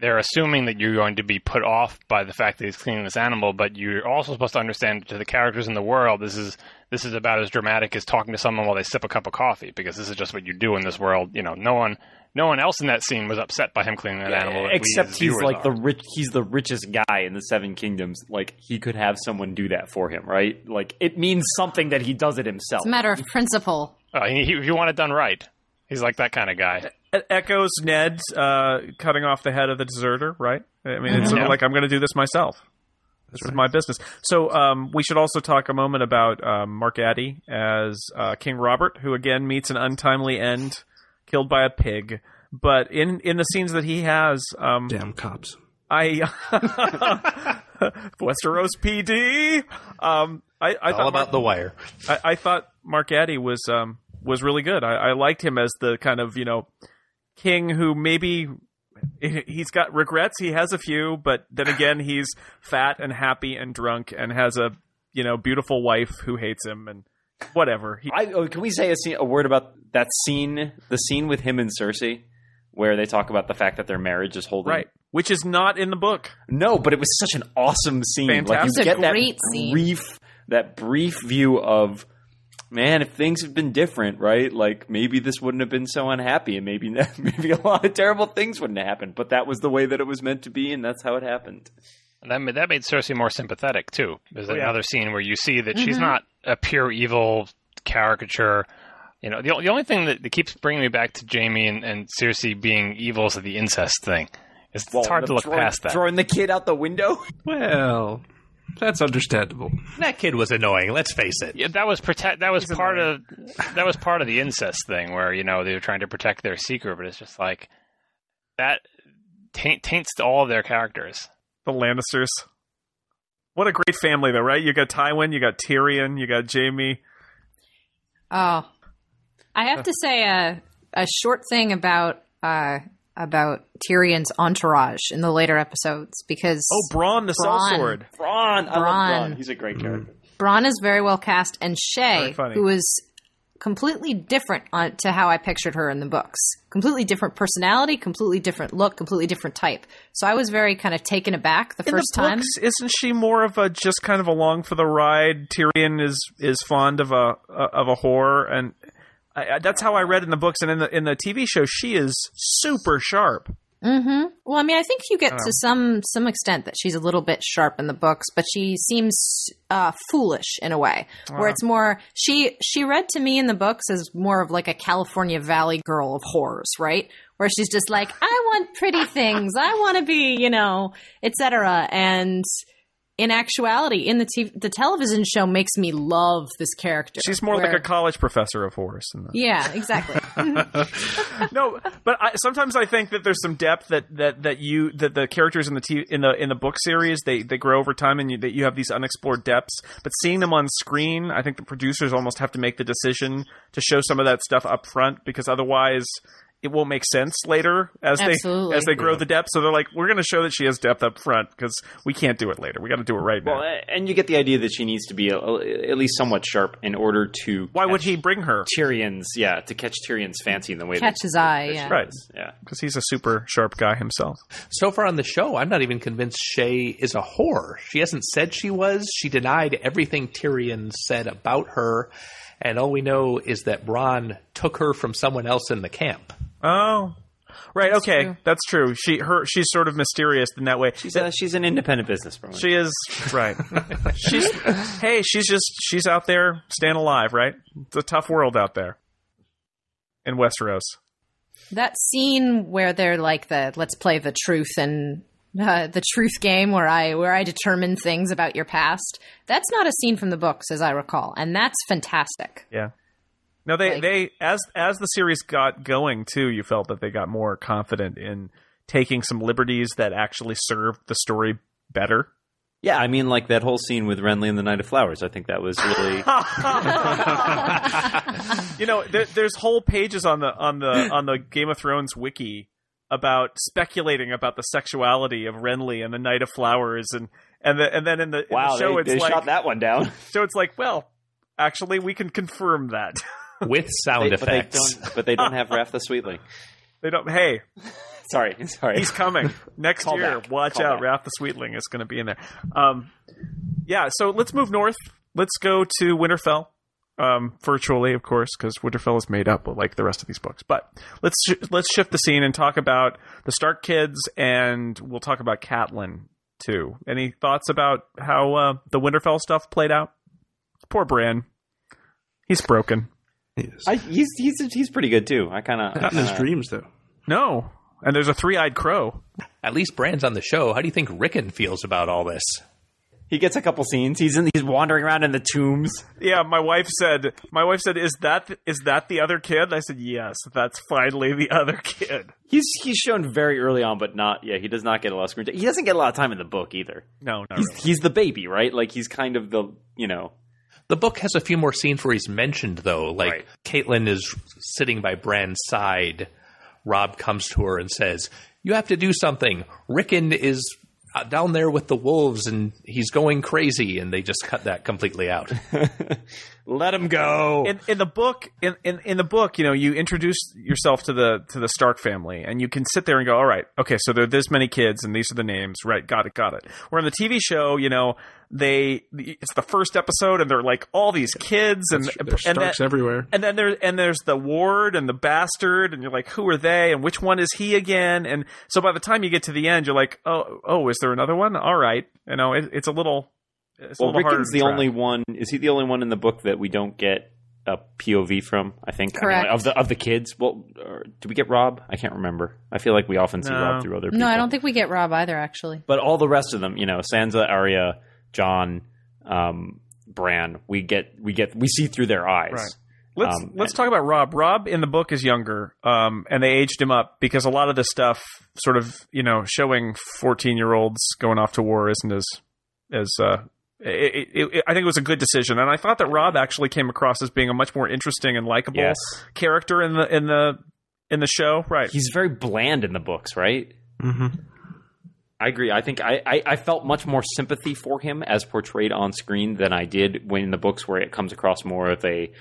they're assuming that you're going to be put off by the fact that he's cleaning this animal but you're also supposed to understand to the characters in the world this is this is about as dramatic as talking to someone while they sip a cup of coffee because this is just what you do in this world you know no one no one else in that scene was upset by him cleaning that animal Except as he's like are. the rich. He's the richest guy in the Seven Kingdoms. Like he could have someone do that for him, right? Like it means something that he does it himself. It's a matter of principle. Uh, he, he, if you want it done right he's like that kind of guy It echoes Ned uh, cutting off the head of the deserter, right? I mean, it's sort of like I'm going to do this myself. This is my business. So um, we should also talk a moment about um, Mark Addy as uh, King Robert, who again meets an untimely end, killed by a pig. But in in the scenes that he has, um, Damn cops. I Westeros PD. Um, I, I All thought about the wire. I, I thought Mark Addy was um, was really good. I, I liked him as the kind of you know king who maybe he's got regrets. He has a few, but then again, he's fat and happy and drunk and has a you know beautiful wife who hates him and whatever. He, I, oh, can we say a, scene, a word about that scene? The scene with him and Cersei, where they talk about the fact that their marriage is holding. right, which is not in the book. No, but it was such an awesome scene. Like Fantastic. you It's a get that great scene. brief, that brief view of, man, if things had been different, right? Like maybe this wouldn't have been so unhappy, and maybe maybe a lot of terrible things wouldn't have happened. But that was the way that it was meant to be, and that's how it happened. And that made, that made Cersei more sympathetic too. There's oh, yeah. another scene where you see that she's mm-hmm. not a pure evil caricature. You know, the, the only thing that, that keeps bringing me back to Jaime and, and Cersei being evil is the incest thing. It's, it's hard to look throwing, past that. Throwing the kid out the window. Well, that's understandable. That kid was annoying. Let's face it. Yeah, that was protect. That was part of that was part of the incest thing, where you know they were trying to protect their secret, but it's just like that taint, taints all of their characters. The Lannisters. What a great family, though, right? You got Tywin, you got Tyrion, you got Jaime. Oh, I have to say a a short thing about uh about Tyrion's entourage in the later episodes because Oh, Bronn the Bronn. Sellsword. Bronn, I love Bronn. He's a great character. Bronn is very well cast, and Very Shae, funny. who is completely different on, to how I pictured her in the books. Completely different personality, completely different look, completely different type. So I was very kind of taken aback the In first the time. books, isn't she more of a just kind of along for the ride? Tyrion is is fond of a of a whore, and I, that's how I read in the books. And in the in the TV show, she is super sharp. Mm-hmm. Well, I mean, I think you get to some some extent that she's a little bit sharp in the books, but she seems uh, foolish in a way, where it's more she she read to me in the books as more of like a California Valley girl of horrors, right? Where she's just like, I want pretty things, I want to be, you know, etc. And in actuality, in the t- the television show makes me love this character. She's more like a college professor of horse. Yeah, exactly. no, but I, sometimes I think that there's some depth that, that, that you that the characters in the t- in the in the book series they, they grow over time and you, that you have these unexplored depths. But seeing them on screen, I think the producers almost have to make the decision to show some of that stuff up front because otherwise it won't make sense later as Absolutely. they as they grow the depth. So they're like, we're going to show that she has depth up front because we can't do it later. We got to do it right now. Well, a- and you get the idea that she needs to be a, a- at least somewhat sharp in order to. Why would he bring her? Tyrion's? Yeah, to catch Tyrion's fancy in the way Catch that, his eye, that yeah. she Right. Yeah. Because he's a super sharp guy himself. So far on the show, I'm not even convinced Shae is a whore. She hasn't said she was. She denied everything Tyrion said about her. And all we know is that Bronn took her from someone else in the camp. Oh. Right. That's okay, true. that's true. She her she's sort of mysterious in that way. She's a, she's an independent businesswoman. She is right. she's hey, she's just she's out there staying alive, right? It's a tough world out there in Westeros. That scene where they're like the let's play the truth and uh, the truth game where I where I determine things about your past. That's not a scene from the books, as I recall, and that's fantastic. Yeah. No, they Like- they as as the series got going too, you felt that they got more confident in taking some liberties that actually served the story better. Yeah, I mean, like that whole scene with Renly and the Knight of Flowers. I think that was really. you know, there, there's whole pages on the on the on the Game of Thrones wiki about speculating about the sexuality of Renly and the Knight of Flowers, and and the, and then in the, in the show they, it's they like shot that one down. so it's like well, actually we can confirm that with sound They- but they effects. don't. But they don't have Raff the Sweetling. they don't. Hey, Sorry, sorry. He's coming next Call year. back. Watch Call out, back. Ralph the Sweetling is going to be in there. Um, yeah, so let's move north. Let's go to Winterfell. Um, virtually, of course, because Winterfell is made up like the rest of these books. But let's sh- let's shift the scene and talk about the Stark kids, and we'll talk about Catelyn too. Any thoughts about how uh, the Winterfell stuff played out? Poor Bran, he's broken. Yes. I, he's he's he's pretty good too. I kind of Not in his dreams, though. No, and there's a three-eyed crow. At least Bran's on the show. How do you think Rickon feels about all this? he gets a couple scenes. He's in. He's wandering around in the tombs. Yeah, my wife said. My wife said, "Is that is that the other kid?" I said, "Yes, that's finally the other kid." He's he's shown very early on, but not. Yeah, he does not get a lot of screen time. He doesn't get a lot of time in the book either. No, not He's really. he's the baby, right? Like he's kind of the you know. The book has a few more scenes where he's mentioned, though. Like Right. Catelyn is sitting by Bran's side. Robb comes to her and says, "You have to do something. Rickon is uh, down there with the wolves, and he's going crazy." And they just cut that completely out. Let him go. In, in the book, in, in in the book, you know, you introduce yourself to the to the Stark family, and you can sit there and go, "All right, okay, so there are this many kids, and these are the names, right? Got it, got it." Where in the TV show, you know, they it's the first episode, and they're like all these kids, and There's and Starks that- everywhere. And then there and there's the ward and the bastard, and you're like, who are they, and which one is he again? And so by the time you get to the end, you're like, oh, oh, is there another one? All right, you know, it, it's a little. It's well, little harder Rickon's the track. only one. Is he the only one in the book that we don't get a POV from? I think I mean, Correct. of the of the kids. Well, or, do we get Robb? I can't remember. I feel like we often see No. Robb through other people. No, I don't think we get Robb either. Actually, But all the rest of them, you know, Sansa, Arya, Jon, um, Bran, we get we get we see through their eyes. Right. Let's Um, let's talk about Robb. Robb in the book is younger, um, and they aged him up because a lot of this stuff, sort of, you know, showing fourteen year olds going off to war isn't as as. Uh, it, it, it, I think it was a good decision, and I thought that Robb actually came across as being a much more interesting and likable Yes. character in the in the in the show. Right? He's very bland in the books, right? hmm I agree. I think I, I, I felt much more sympathy for him as portrayed on screen than I did when in the books where it comes across more of a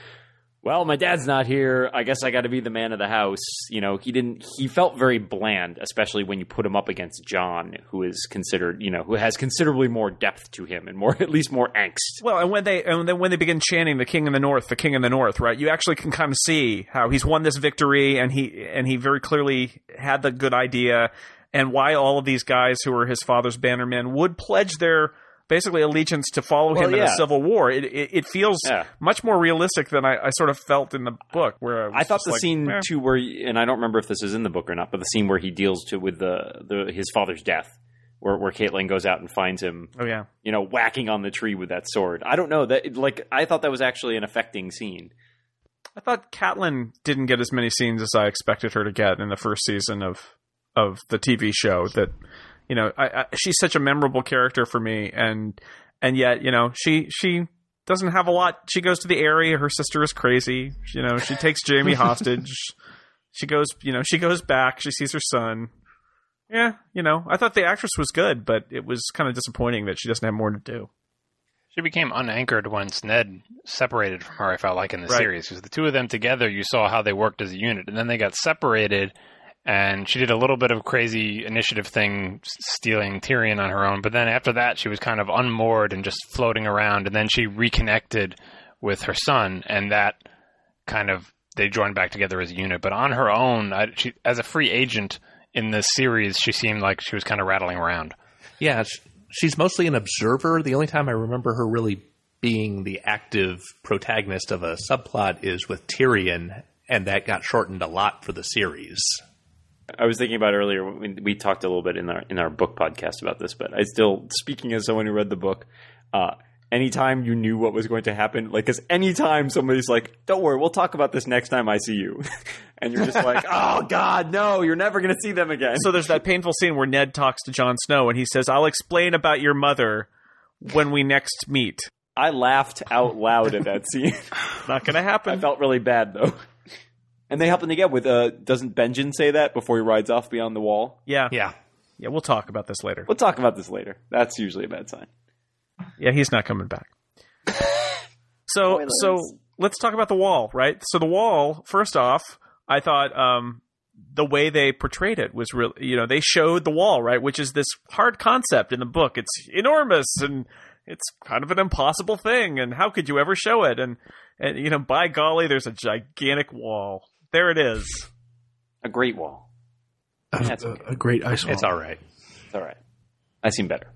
well, my dad's not here. I guess I got to be the man of the house. You know, he didn't. He felt very bland, especially when you put him up against Jon, who is considered, you know, who has considerably more depth to him and more, at least more angst. Well, and when they and then when they begin chanting "the King in the North, the King in the North," right? You actually can kind of see how he's won this victory, and he and he very clearly had the good idea, and why all of these guys who are his father's bannermen would pledge their basically allegiance to follow Well, him in a civil war. It it, it feels Yeah. much more realistic than I, I sort of felt in the book, where I, was I thought the like, scene eh. too, where and I don't remember if this is in the book or not, but the scene where he deals to with the, the his father's death, where where Catelyn goes out and finds him Oh yeah, you know, whacking on the tree with that sword. I don't know that. Like, I thought that was actually an affecting scene. I thought Catelyn didn't get as many scenes as I expected her to get in the first season of of the TV show. That you know, I, I, she's such a memorable character for me, and and yet you know, she she doesn't have a lot. She goes to the Eyrie. Her sister is crazy. You know, she takes Jaime hostage. She goes, you know, she goes back. She sees her son. Yeah, you know, I thought the actress was good, but it was kind of disappointing that she doesn't have more to do. She became unanchored once Ned separated from her. I felt like in the Right. series because the two of them together, you saw how they worked as a unit, and then they got separated. And she did a little bit of crazy initiative thing, stealing Tyrion on her own. But then after that, she was kind of unmoored and just floating around. And then she reconnected with her son, and that kind of they joined back together as a unit. But on her own, I, she, as a free agent in this series, she seemed like she was kind of rattling around. Yeah, she's mostly an observer. The only time I remember her really being the active protagonist of a subplot is with Tyrion, and that got shortened a lot for the series. I was thinking about earlier. We, we talked a little bit in our in our book podcast about this, but I still, speaking as someone who read the book, uh, anytime you knew what was going to happen, like, because anytime somebody's like, "Don't worry, we'll talk about this next time I see you," and you're just like, "Oh God, no, you're never going to see them again." So there's that painful scene where Ned talks to Jon Snow and he says, "I'll explain about your mother when we next meet." I laughed out loud at that scene. Not going to happen. I felt really bad though. And they happen to get with uh doesn't Benjen say that before he rides off beyond the wall? yeah, Yeah. yeah. We'll talk about this later. We'll talk about this later. That's usually a bad sign. Yeah, he's not coming back. so so let's talk about the wall, right? So the wall, first off, I thought um the way they portrayed it was really you know, they showed the wall, right, which is this hard concept in the book. It's enormous and it's kind of an impossible thing and how could you ever show it? And and you know, by golly, there's a gigantic wall. There it is. A great wall. A, That's a- okay. a great ice wall. It's all right. It's all right. I seem better.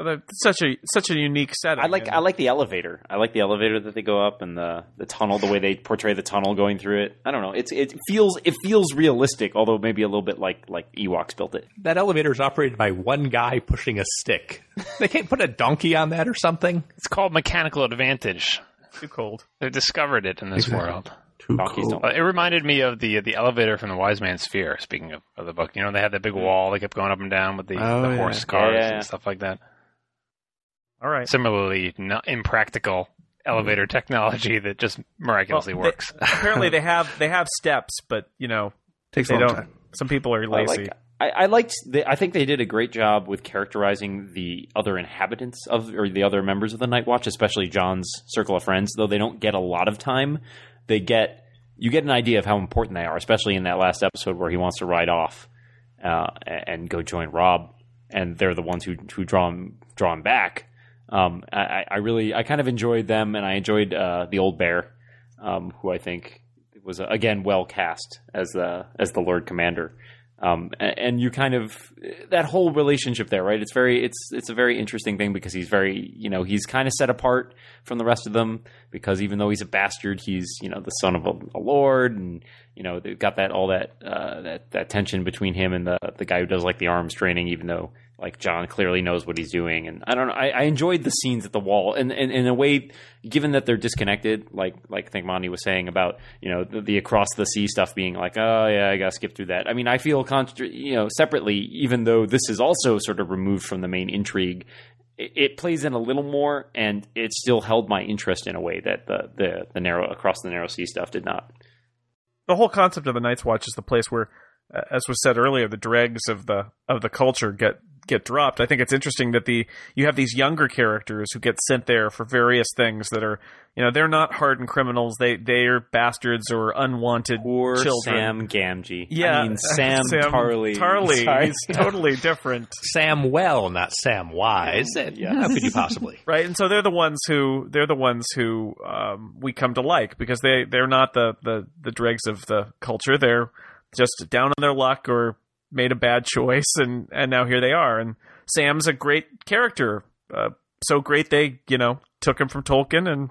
It's such a such a unique setting. I like and- I like the elevator. I like the elevator that they go up and the the tunnel, the way they portray the tunnel going through it. I don't know. It's it feels it feels realistic, although maybe a little bit like like Ewoks built it. That elevator is operated by one guy pushing a stick. They can't put a donkey on that or something. It's called mechanical advantage. too cold. They've discovered it in this Exactly. world. Too Donkeys cold. Uh, it reminded me of the the elevator from the Wise Man's Fear. Speaking of, of the book, you know they had that big wall they kept going up and down with the, Oh, the yeah. horse cars Yeah. and stuff like that. All right. Similarly, not impractical elevator technology that just miraculously Well, they- works. apparently they have they have steps, but you know Takes a long don't. time. Some people are I lazy. like. I, I liked. The, I think they did a great job with characterizing the other inhabitants of, or the other members of the Night Watch, especially Jon's circle of friends. Though they don't get a lot of time, they get you get an idea of how important they are, especially in that last episode where he wants to ride off uh, and go join Robb, and they're the ones who who draw him draw him back. Um, I, I really, I kind of enjoyed them, and I enjoyed uh, the old bear, um, who I think was uh, again well cast as the as the Lord Commander. Um, and you kind of that whole relationship there, right? It's very, it's it's a very interesting thing because he's very, you know, he's kind of set apart from the rest of them because even though he's a bastard, he's you know the son of a, a lord, and you know they've got that all that uh, that that tension between him and the the guy who does like the arms training, even though like Jon clearly knows what he's doing, and I don't know. I, I enjoyed the scenes at the wall, and, and in a way, given that they're disconnected, like like I think Monty was saying about you know the, the across the sea stuff being like, oh yeah, I gotta skip through that. I mean, I feel you know separately, even though this is also sort of removed from the main intrigue. It, it plays in a little more, and it still held my interest in a way that the the, the narrow across the narrow sea stuff did not. the whole concept of the Night's Watch is the place where, as was said earlier, the dregs of the of the culture get get dropped. I think it's interesting that the you have these younger characters who get sent there for various things that are you know they're not hardened criminals. They they are bastards or unwanted Poor children. Sam Gamgee. Yeah, I mean Sam, Tarly. Tarly, Sorry. he's totally different, Sam Well, not Sam Wise. Yeah. How could you possibly? right? And so they're the ones who they're the ones who um, we come to like because they they're not the the the dregs of the culture. They're just down on their luck or made a bad choice, and and now here they are. And Sam's a great character, uh, so great they you know took him from Tolkien and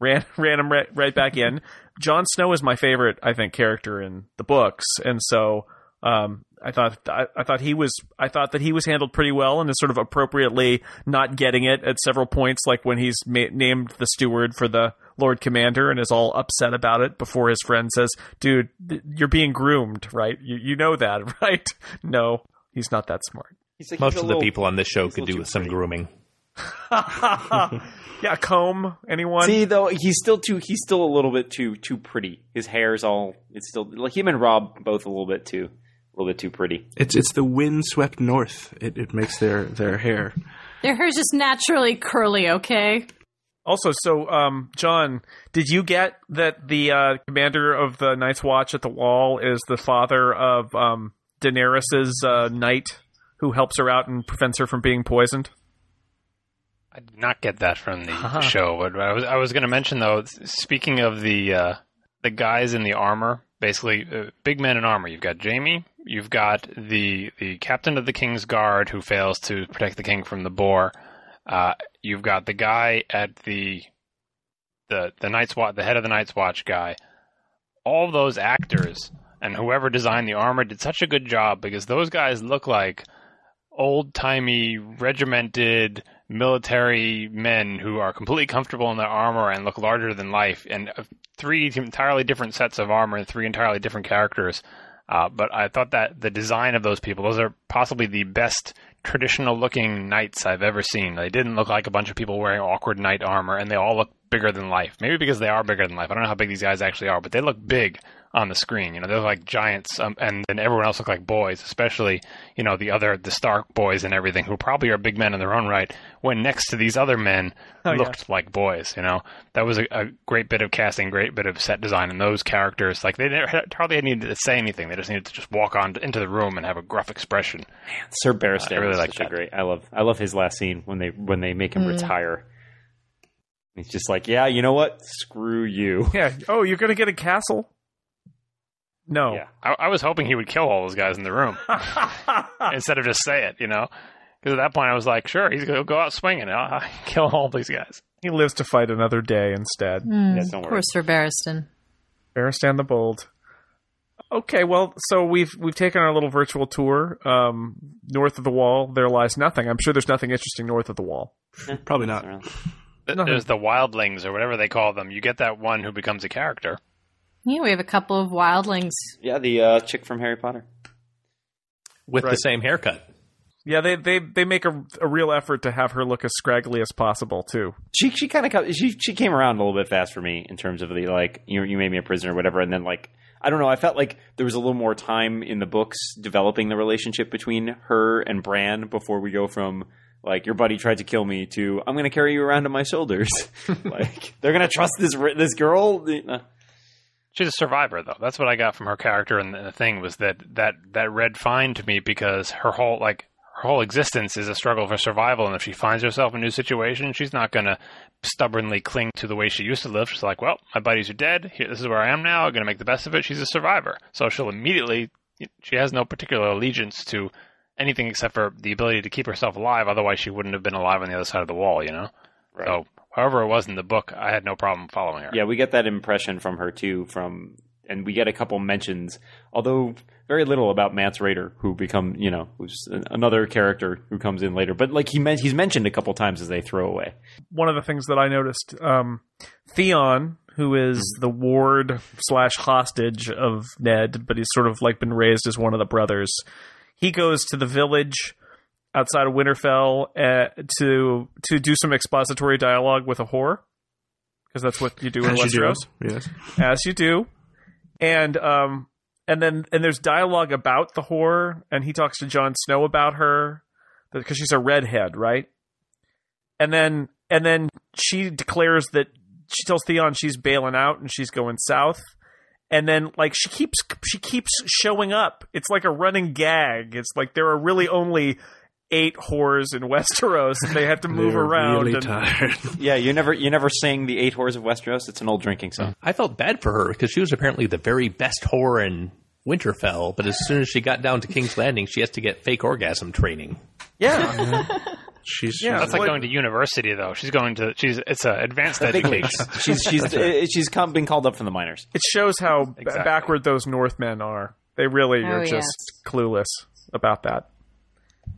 ran ran him right, right back in. Jon Snow is my favorite, I think, character in the books, and so um, I thought I, I thought he was I thought that he was handled pretty well and is sort of appropriately not getting it at several points, like when he's ma- named the steward for the Lord Commander and is all upset about it before his friend says, "Dude, th- you're being groomed, right? You you know that, right?" No, he's not that smart. He's like, Most he's a of the people on this show could do with some pretty. grooming. yeah, comb anyone? See though, he's still too. He's still a little bit too too pretty. His hair's all. It's still like him and Robb both a little bit too, a little bit too pretty. It's it's the wind swept north. It it makes their their hair. Their hair's just naturally curly, okay? Also, so um, John, did you get that the uh, commander of the Night's Watch at the Wall is the father of um, Daenerys's uh, knight who helps her out and prevents her from being poisoned? I did not get that from the, Uh-huh. show. But I was I was going to mention though. Speaking of the uh, the guys in the armor, basically uh, big men in armor. You've got Jaime. You've got the the captain of the king's guard who fails to protect the king from the boar. Uh, you've got the guy at the the the night's watch, the head of the night's watch guy. All those actors And whoever designed the armor did such a good job because those guys look like old timey, regimented military men who are completely comfortable in their armor and look larger than life. And uh, three entirely different sets of armor and three entirely different characters. Uh, but I thought that the design of those people, those are possibly the best traditional looking knights I've ever seen. They didn't look like a bunch of people wearing awkward knight armor, and they all look bigger than life. Maybe because they are bigger than life. I don't know how big these guys actually are, but they look big on the screen. You know, they're like giants, um, and then everyone else look like boys, especially you know the other the Stark boys and everything, who probably are big men in their own right. When next to these other men Oh, yeah. looked like boys. You know, that was a, a great bit of casting, great bit of set design, and those characters like they never, hardly needed to say anything. They just needed to just walk on into the room and have a gruff expression. Sir Barristan I really is like such that. great. I love I love his last scene when they when they make him retire. He's just like, yeah, you know what? Screw you. Yeah. Oh, you're gonna get a castle? No. Yeah, I, I was hoping he would kill all those guys in the room instead of just say it. You know, because at that point I was like, sure, he's gonna go out swinging. I'll, I'll kill all these guys. he lives to fight another day instead. Yes, don't Poor worry. Sir Barristan. Baristan the Bold. Okay, well, so we've we've taken our little virtual tour. Um, north of the wall, there lies nothing. I'm sure there's nothing interesting north of the wall. Probably not. There's the wildlings or whatever they call them. You get that one who becomes a character. Yeah, we have a couple of wildlings. Yeah, the uh, chick from Harry Potter. with the same haircut. Yeah, they they they make a, a real effort to have her look as scraggly as possible too. She she kind of she she came around a little bit fast for me in terms of the like you you made me a prisoner or whatever, and then like I don't know, I felt like there was a little more time in the books developing the relationship between her and Bran before we go from like your buddy tried to kill me to I'm going to carry you around on my shoulders. like they're going to trust this this girl. She's a survivor, though. That's what I got from her character, and the thing was that that that read fine to me because her whole like her whole existence is a struggle for survival, and if she finds herself in a new situation, she's not going to stubbornly cling to the way she used to live. She's like, "Well, my buddies are dead. Here, this is where I am now. I'm going to make the best of it." She's a survivor, so she'll immediately. She has no particular allegiance to anything except for the ability to keep herself alive. Otherwise, she wouldn't have been alive on the other side of the wall. You know. Right. So, however it was in the book, I had no problem following her. Yeah, we get that impression from her too. From and we get a couple mentions, although very little about Mance Rayder, who become you know who's another character who comes in later. But like he meant, he's mentioned a couple times as they throw away. One of the things that I noticed, um, Theon, who is the ward slash hostage of Ned, but he's sort of like been raised as one of the brothers. He goes to the village outside of Winterfell uh, to to do some expository dialogue with a whore, because that's what you do in As you do. Westeros. Yes. as you do and um and then and there's dialogue about the whore and he talks to Jon Snow about her because she's a redhead right and then and then she declares that she tells Theon she's bailing out and she's going south and then like she keeps she keeps showing up it's like a running gag it's like there are really only eight whores in Westeros and they have to move They're around Really and- tired. Yeah, you never you never sang the Eight Whores of Westeros. It's an old drinking song. I felt bad for her because she was apparently the very best whore in Winterfell, but as soon as she got down to King's Landing, she has to get fake orgasm training. yeah She's Yeah, That's like What- going to university, though. She's going to. She's. It's an advanced education. she's she's uh, she's come, been called up from the miners. It shows how b- Exactly. backward those Northmen are. They really Oh, are just yes. clueless about that.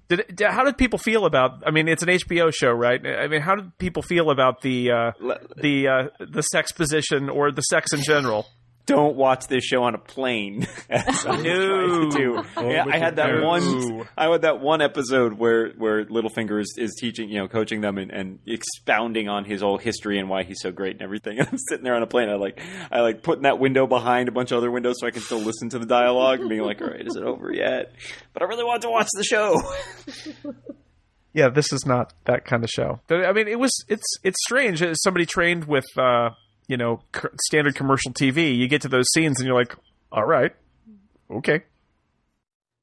Did, did how did people feel about? I mean, it's an HBO show, right? I mean, how did people feel about the uh, the uh, the sex position or the sex in general? Don't watch this show on a plane. as I was trying to do. Yeah, I had that No. one. I had that one episode where where Littlefinger is, is teaching, you know, coaching them and, and expounding on his whole history and why he's so great and everything. And I'm sitting there on a plane. I like I like putting that window behind a bunch of other windows so I can still listen to the dialogue and being like, all right, is it over yet? But I really want to watch the show. Yeah, this is not that kind of show. I mean, it was it's it's strange somebody trained with uh, you know c- standard commercial TV. You get to those scenes and you're like, all right, okay.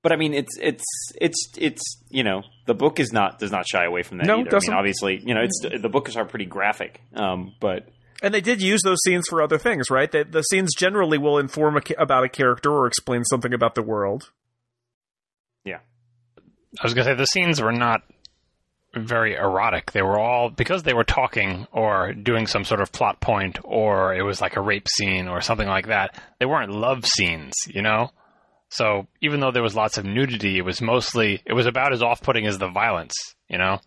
But I mean, it's it's it's it's you know the book is not does not shy away from that No, either. Doesn't. mean, obviously, you know, it's the books are pretty graphic, um, but And they did use those scenes for other things, right? The, the scenes generally will inform a, about a character or explain something about the world. Yeah, I was gonna say the scenes were not very erotic. They were all because they were talking or doing some sort of plot point or it was like a rape scene or something like that. They weren't love scenes, you know? So even though there was lots of nudity, it was mostly it was about as off-putting as the violence, you know?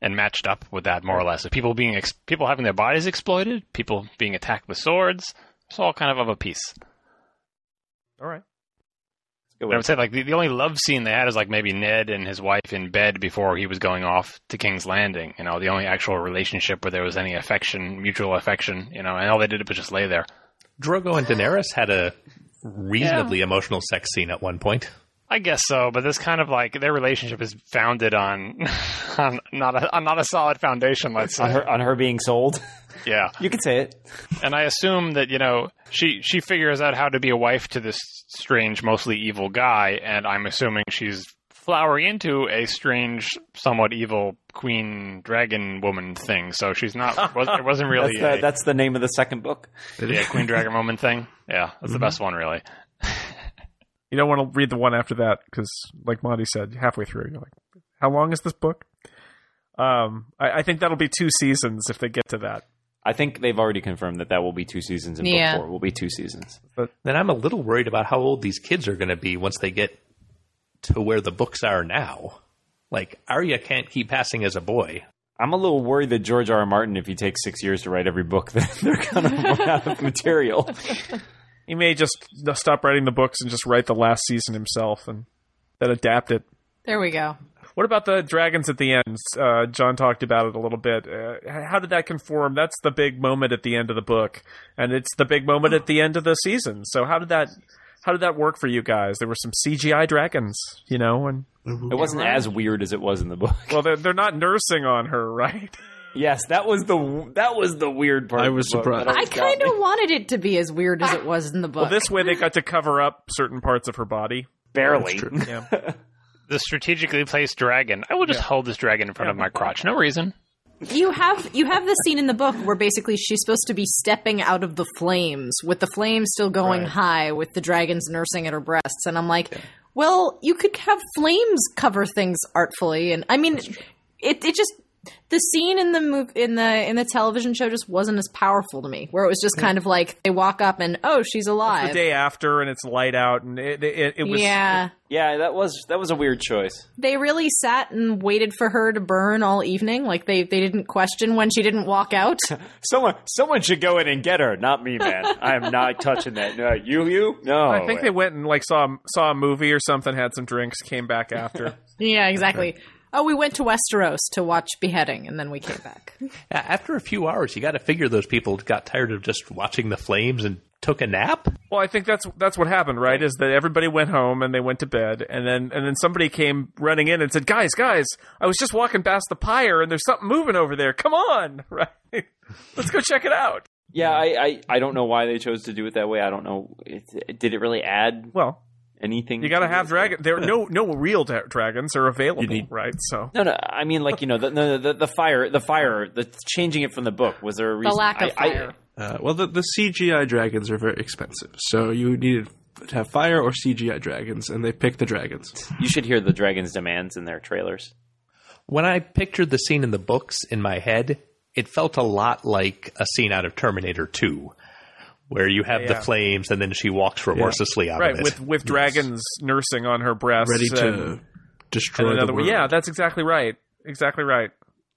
And matched up with that more or less. Of people being ex- people having their bodies exploited, people being attacked with swords. It's all kind of of a piece. All right. Good I would say like the, the only love scene they had is like maybe Ned and his wife in bed before he was going off to King's Landing. You know, the only actual relationship where there was any affection, mutual affection. You know, and all they did was just lay there. Drogo and Daenerys had a reasonably emotional sex scene at one point. I guess so, but this kind of like their relationship is founded on on not a on not a solid foundation. Let's say, on her on her being sold. yeah. You can say it. And I assume that you know she she figures out how to be a wife to this strange, mostly evil guy, and I'm assuming she's flowering into a strange, somewhat evil queen dragon woman thing. So she's not. Was, it wasn't really That's the, a, that's the name of the second book. yeah, queen dragon woman thing. Yeah, that's the best one, really. You don't want to read the one after that because, like Monty said, halfway through, you're like, "How long is this book?" Um, I, I think that'll be two seasons if they get to that. I think they've already confirmed that that will be two seasons, and Yeah. book four will be two seasons. But Then I'm a little worried about how old these kids are going to be once they get to where the books are now. Like Arya can't keep passing as a boy. I'm a little worried that George R. R. Martin, if he takes six years to write every book, then they're gonna run out of material. He may just stop writing the books and just write the last season himself and then adapt it. There we go. What about the dragons at the end? Uh, John talked about it a little bit. Uh, how did that conform? That's the big moment at the end of the book, and it's the big moment at the end of the season. So how did that? How did that work for you guys? There were some CGI dragons, you know, and It wasn't as weird as it was in the book. well, they're, they're not nursing on her, right? Yes, that was the that was the weird part. I was surprised. I kind of wanted it to be as weird as it was in the book. Well, this way they got to cover up certain parts of her body. barely. Yeah. The strategically placed dragon. I will just hold this dragon in front of my crotch. No reason. you have you have the scene in the book where basically she's supposed to be stepping out of the flames with the flames still going Right. high with the dragons nursing at her breasts and i'm like well you could have flames cover things artfully and i mean it, it just the scene in the move in the in the television show just wasn't as powerful to me where it was just kind of like they walk up and oh she's alive. the day after, and it's light out, and it it, it was yeah Yeah, that was that was a weird choice. they really sat and waited for her to burn all evening like they they didn't question when she didn't walk out Someone someone should go in and get her, not me, man. I am not touching that. No, you you no. I think they went and like saw saw a movie or something, had some drinks, came back after. Yeah, exactly. Oh, we went to Westeros to watch beheading, and then we came back. After a few hours, you got to figure those people got tired of just watching the flames and took a nap. well, I think that's that's what happened, right? Is that everybody went home and they went to bed, and then and then somebody came running in and said, "Guys, guys, I was just walking past the pyre, and there's something moving over there. Come on, right? Let's go check it out." Yeah, I, I I don't know why they chose to do it that way. I don't know. It, did it really add Well, anything? you got to to have it? dragon. There no no real dra- dragons are available, need- right? So No, no. I mean, like you know, the the, the, the fire, the fire, the changing it from the book. Was there a reason? The lack of I- I- fire. Uh, well, the, the CGI dragons are very expensive, so you needed to have fire or CGI dragons, and they picked the dragons. you should hear the dragons' demands in their trailers. When I pictured the scene in the books in my head, it felt a lot like a scene out of Terminator 2, where you have Yeah. the flames and then she walks remorselessly out right of it. Right, with with dragons nursing on her breasts, Ready to and, destroy and the another. world. Yeah, that's exactly right. Exactly right.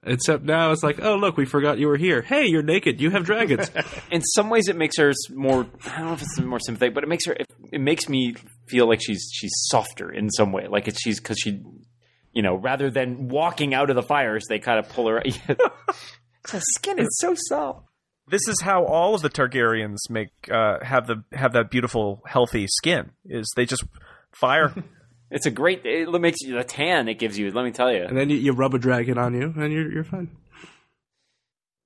Except now it's like, oh look, we forgot you were here. Hey, you're naked. You have dragons. In some ways, it makes her more. I don't know if it's more sympathetic, but it makes her. It, it makes me feel like she's she's softer in some way. Like it's she's because she, you know, rather than walking out of the fires, they kind of pull her. the skin is so soft. This is how all of the Targaryens make uh, have the have that beautiful healthy skin. Is they just fire. It's a great. It makes you the tan it gives you. Let me tell you. and then you, you rub a dragon on you, and you're you're fine.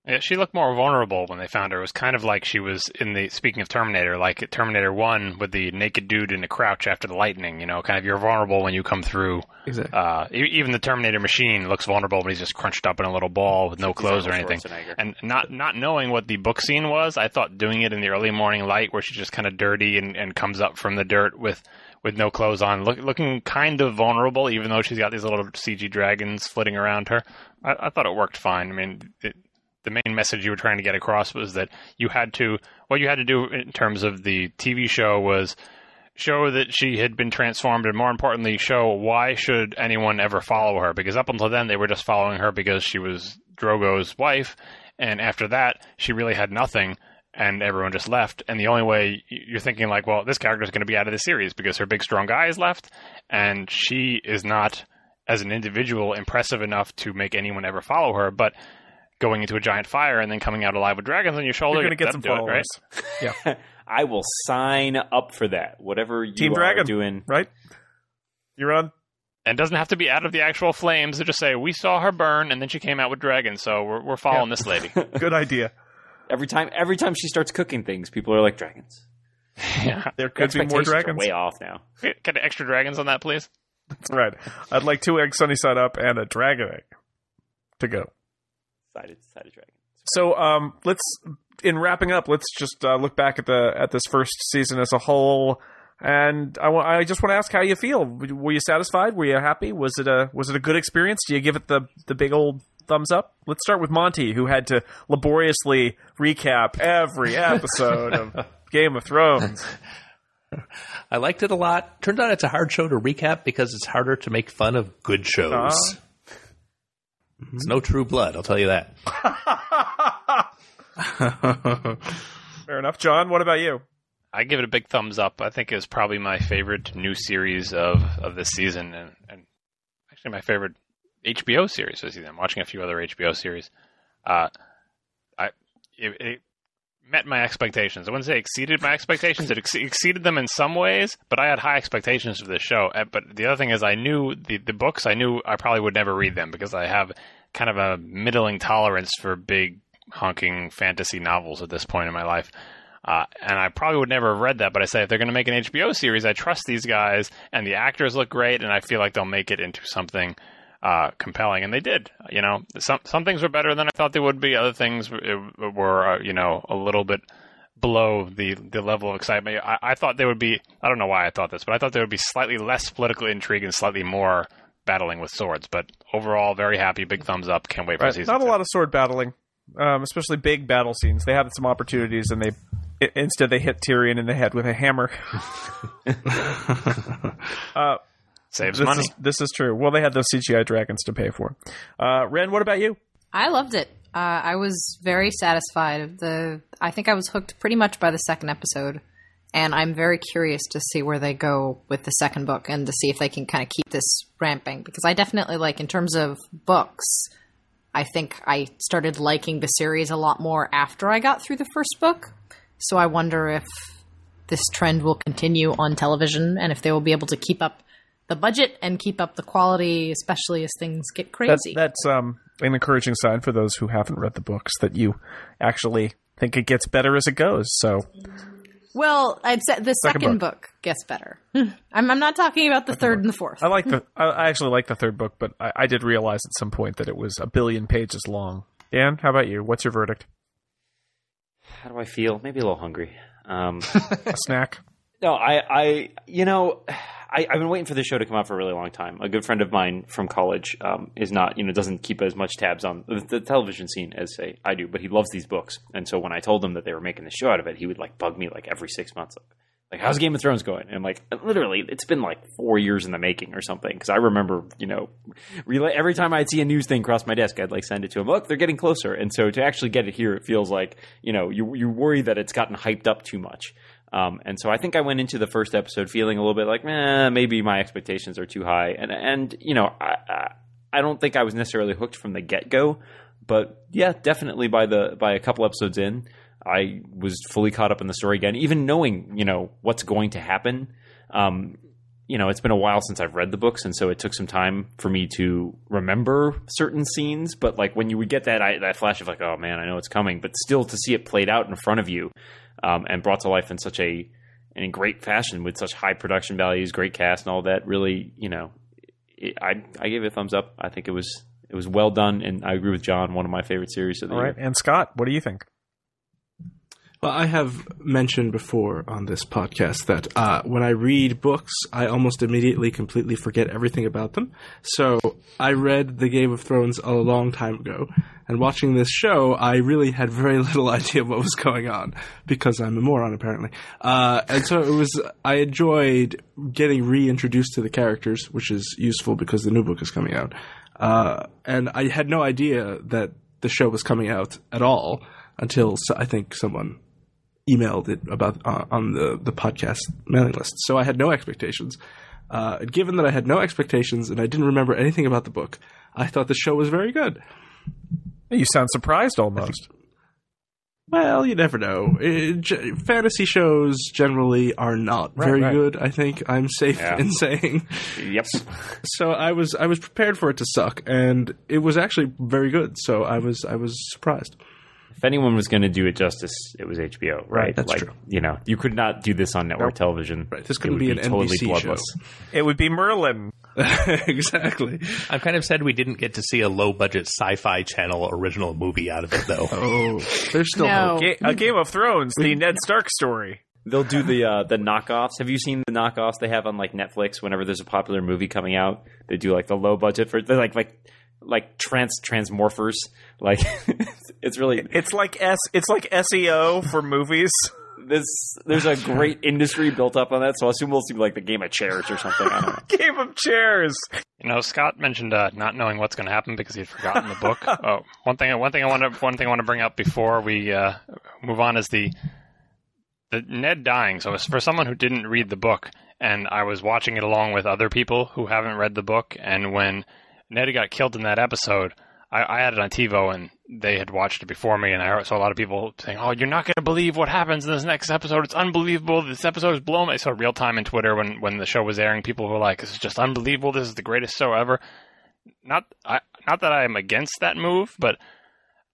Yeah, she looked more vulnerable when they found her. It was kind of like she was in the speaking of Terminator, like Terminator One with the naked dude in the crouch after the lightning. You know, kind of you're vulnerable when you come through. Exactly. Uh, e- even the Terminator machine looks vulnerable when he's just crunched up in a little ball with no clothes or anything. And not not knowing what the book scene was, I thought doing it in the early morning light, where she's just kind of dirty and, and comes up from the dirt with with no clothes on, look, looking kind of vulnerable, even though she's got these little CG dragons flitting around her. I, I thought it worked fine. I mean, it, the main message you were trying to get across was that you had to what you had to do in terms of the TV show was show that she had been transformed and more importantly show why should anyone ever follow her? Because up until then they were just following her because she was Drogo's wife. And after that she really had nothing and everyone just left. And the only way you're thinking like well this character is going to be out of the series because her big strong guy is left and she is not as an individual impressive enough to make anyone ever follow her. But going into a giant fire and then coming out alive with dragons on your shoulder You're going to get some that'll it, followers. right? I will sign up for that. Whatever you Team are Dragon. doing. Right? You're on. and it doesn't have to be out of the actual flames to just say we saw her burn and then she came out with dragons so we're, we're following this lady Good idea. Every time, every time she starts cooking things, people are like dragons. yeah There could be more Expectations are dragons. Way off now. get extra dragons on that please That's right. I'd like two eggs sunny side up and a dragon egg to go. Sided, sided dragon. So um, let's, in wrapping up, let's just uh, look back at the at this first season as a whole. And I wa- I just want to ask how you feel. Were you satisfied? Were you happy? Was it a was it a good experience? Do you give it the the big old thumbs up? Let's start with Monty, who had to laboriously recap every episode of Game of Thrones. I liked it a lot. Turns out it's a hard show to recap because it's harder to make fun of good shows. Uh-huh. It's no true blood, I'll tell you that. Fair enough, John. What about you? I give it a big thumbs up. I think it's probably my favorite new series of, of this season, and, and actually my favorite HBO series this season. I'm watching a few other HBO series. Uh, I it, it met my expectations. I wouldn't say exceeded my expectations. It ex- exceeded them in some ways, but I had high expectations for this show. Uh, But the other thing is, I knew the the books. I knew I probably would never read them because I have kind of a middling tolerance for big honking fantasy novels at this point in my life. Uh, and I probably would never have read that, but I say if they're going to make an HBO series, I trust these guys, and the actors look great, and I feel like they'll make it into something uh, compelling, and they did. You know, some some things were better than I thought they would be. Other things w- were, uh, you know, a little bit below the the level of excitement. I, I thought they would be. I don't know why I thought this, but I thought there would be slightly less political intrigue and slightly more battling with swords. But overall, very happy. Big thumbs up. Can't wait for Right. season. Not a two. lot of sword battling, um, especially big battle scenes. They had some opportunities, and they instead they hit Tyrion in the head with a hammer. uh, Saves this money. is this is true. Well, they had those CGI dragons to pay for. Uh, Ren, what about you? I loved it. Uh, I was very satisfied. Of the I think I was hooked pretty much by the second episode, and I'm very curious to see where they go with the second book and to see if they can kind of keep this ramping. Because I definitely like in terms of books. I think I started liking the series a lot more after I got through the first book. So I wonder if this trend will continue on television and if they will be able to keep up the budget and keep up the quality, especially as things get crazy. That, that's um, an encouraging sign for those who haven't read the books that you actually think it gets better as it goes. So Well, I'd say the Second second, book. gets better. I'm, I'm not talking about the third and the fourth. I like the. I, I actually like the third book, but I, I did realize at some point that it was a billion pages long. Dan, how about you? What's your verdict? How do I feel? Maybe a little hungry. Um, A snack? No, I, I, you know, I, I've been waiting for this show to come out for a really long time. A good friend of mine from college um, is not, you know, doesn't keep as much tabs on the, the television scene as say I do, but he loves these books. And so when I told him that they were making the show out of it, he would like bug me like every six months, like, like how's Game of Thrones going? And like, literally, it's been like four years in the making or something. Because I remember, you know, relay, every time I'd see a news thing cross my desk, I'd like send it to him. Look, they're getting closer. And so to actually get it here, it feels like, you know, you you worry that it's gotten hyped up too much. Um, and so I think I went into the first episode feeling a little bit like, eh, maybe my expectations are too high. And and you know, I I, I don't think I was necessarily hooked from the get go, but yeah, definitely by the by a couple episodes in, I was fully caught up in the story again, even knowing you know what's going to happen. Um, you know, it's been a while since I've read the books, and so it took some time for me to remember certain scenes. But like when you would get that I, that flash of like, oh man, I know it's coming, but still to see it played out in front of you um, and brought to life in such a in great fashion with such high production values, great cast, and all that, really, you know, it, I I gave it a thumbs up. I think it was it was well done, and I agree with John. One of my favorite series of the All year. right, and Scott, what do you think? Well, I have mentioned before on this podcast that uh, when I read books, I almost immediately completely forget everything about them. So I read The Game of Thrones a long time ago, and watching this show, I really had very little idea what was going on because I'm a moron apparently. Uh, and so it was. I enjoyed getting reintroduced to the characters, which is useful because the new book is coming out. Uh, and I had no idea that the show was coming out at all until I think someone emailed it about uh, on the the podcast mailing list. So I had no expectations. Uh, given that I had no expectations and I didn't remember anything about the book, I thought the show was very good. You sound surprised almost. Well, you never know. It, g- fantasy shows generally are not Right, very right. good. I think I'm safe Yeah. in saying. Yep. So I was I was prepared for it to suck, and it was actually very good. So I was I was surprised. if anyone was going to do it justice, it was HBO, right? that's like, true. You know, you could not do this on network television. Right, this couldn't would be an NBC show. It would be Merlin. exactly. I'm kind of sad we didn't get to see a low budget sci fi channel original movie out of it, though. Oh, there's still No. hope. Ga- a Game of Thrones, the Ned Stark story. They'll do the uh, the knockoffs. Have you seen the knockoffs they have on like Netflix? Whenever there's a popular movie coming out, they do like the low budget for they're like like like trans transmorphers. Like it's really It's like S. It's like SEO for movies. This. There's a great industry built up on that, so I assume we'll see like the Game of Chairs or something. I don't know. Game of Chairs. You know, Scott mentioned uh, not knowing what's going to happen because he'd forgotten the book. oh, one thing, one thing I want to, one thing I want to bring up before we uh, move on is the the Ned dying. So, for someone who didn't read the book, and I was watching it along with other people who haven't read the book, and when Ned got killed in that episode, I, I had it on TiVo, and they had watched it before me, and I saw a lot of people saying, "Oh, you're not going to believe what happens in this next episode. It's unbelievable. This episode is blown." I saw real time in Twitter when when the show was airing. People were like, "This is just unbelievable. This is the greatest show ever." Not, I, not that I am against that move, but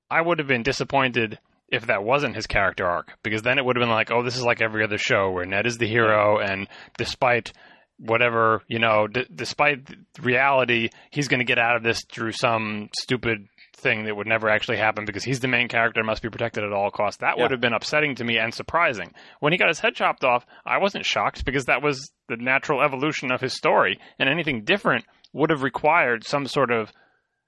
I would have been disappointed if that wasn't his character arc, because then it would have been like, "Oh, this is like every other show where Ned is the hero, and despite." Whatever you know, d- despite reality, he's going to get out of this through some stupid thing that would never actually happen because he's the main character and must be protected at all costs. That would have been upsetting to me and surprising. When he got his head chopped off, I wasn't shocked because that was the natural evolution of his story, and anything different would have required some sort of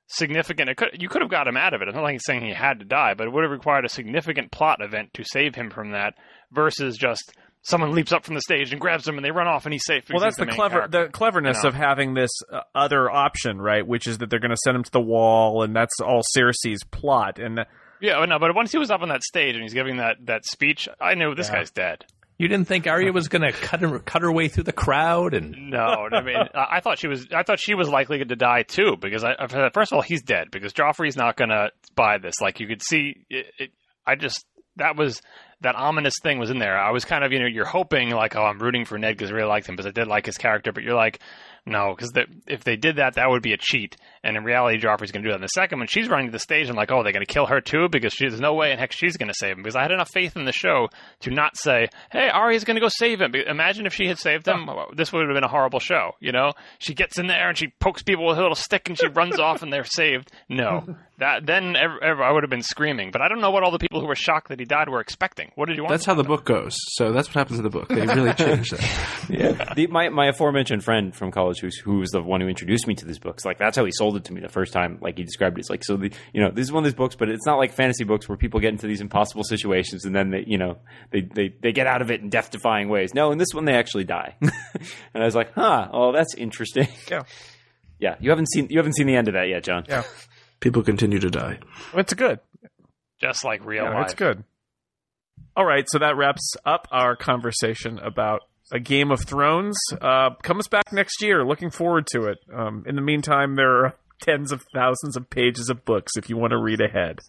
significant. It could, you could have got him out of it. It's not like he's saying he had to die, but it would have required a significant plot event to save him from that versus just someone leaps up from the stage and grabs him and they run off and he's safe. Well, that's the, he's main clever character. the cleverness you know. of having this uh, other option, right? Which is that they're going to send him to the wall, and that's all Cersei's plot. And uh, Yeah, no, but once he was up on that stage and he's giving that, that speech, I knew this guy's dead. You didn't think Arya was going to cut her, cut her way through the crowd and No, I mean, I I thought she was. I thought she was likely to die too, because I, I- first of all, he's dead because Joffrey's not going to buy this. Like you could see, it, it, I just that was that ominous thing was in there. I was kind of, you know, you're hoping like, oh, I'm rooting for Ned because I really liked him because I did like his character, but you're like, no, because if they did that, that would be a cheat. And in reality, Joffrey's going to do that. And the second, when she's running to the stage, I'm like, oh, they're going to kill her too because she, there's no way in heck she's going to save him. Because I had enough faith in the show to not say, hey, Arya's going to go save him. Imagine if she had saved him, this would have been a horrible show. You know, she gets in there and she pokes people with a little stick and she runs off and they're saved. No, that then ever, ever, I would have been screaming. But I don't know what all the people who were shocked that he died were expecting. What did you want? That's how the book goes. So that's what happens in the book. They really changed that. yeah. The, my my aforementioned friend from college, who's who was the one who introduced me to these books, like that's how he sold it to me the first time. Like he described it, it's like so the you know this is one of these books, but it's not like fantasy books where people get into these impossible situations and then they you know they they, they get out of it in death defying ways. No, in this one they actually die, and I was like, huh, oh that's interesting. Yeah. yeah. You haven't seen you haven't seen the end of that yet, John. Yeah. People continue to die. it's good. just like real Yeah, life. it's good. All right, so that wraps up our conversation about a Game of Thrones. Uh, comes back next year. Looking forward to it. Um, in the meantime, there are tens of thousands of pages of books if you want to read ahead.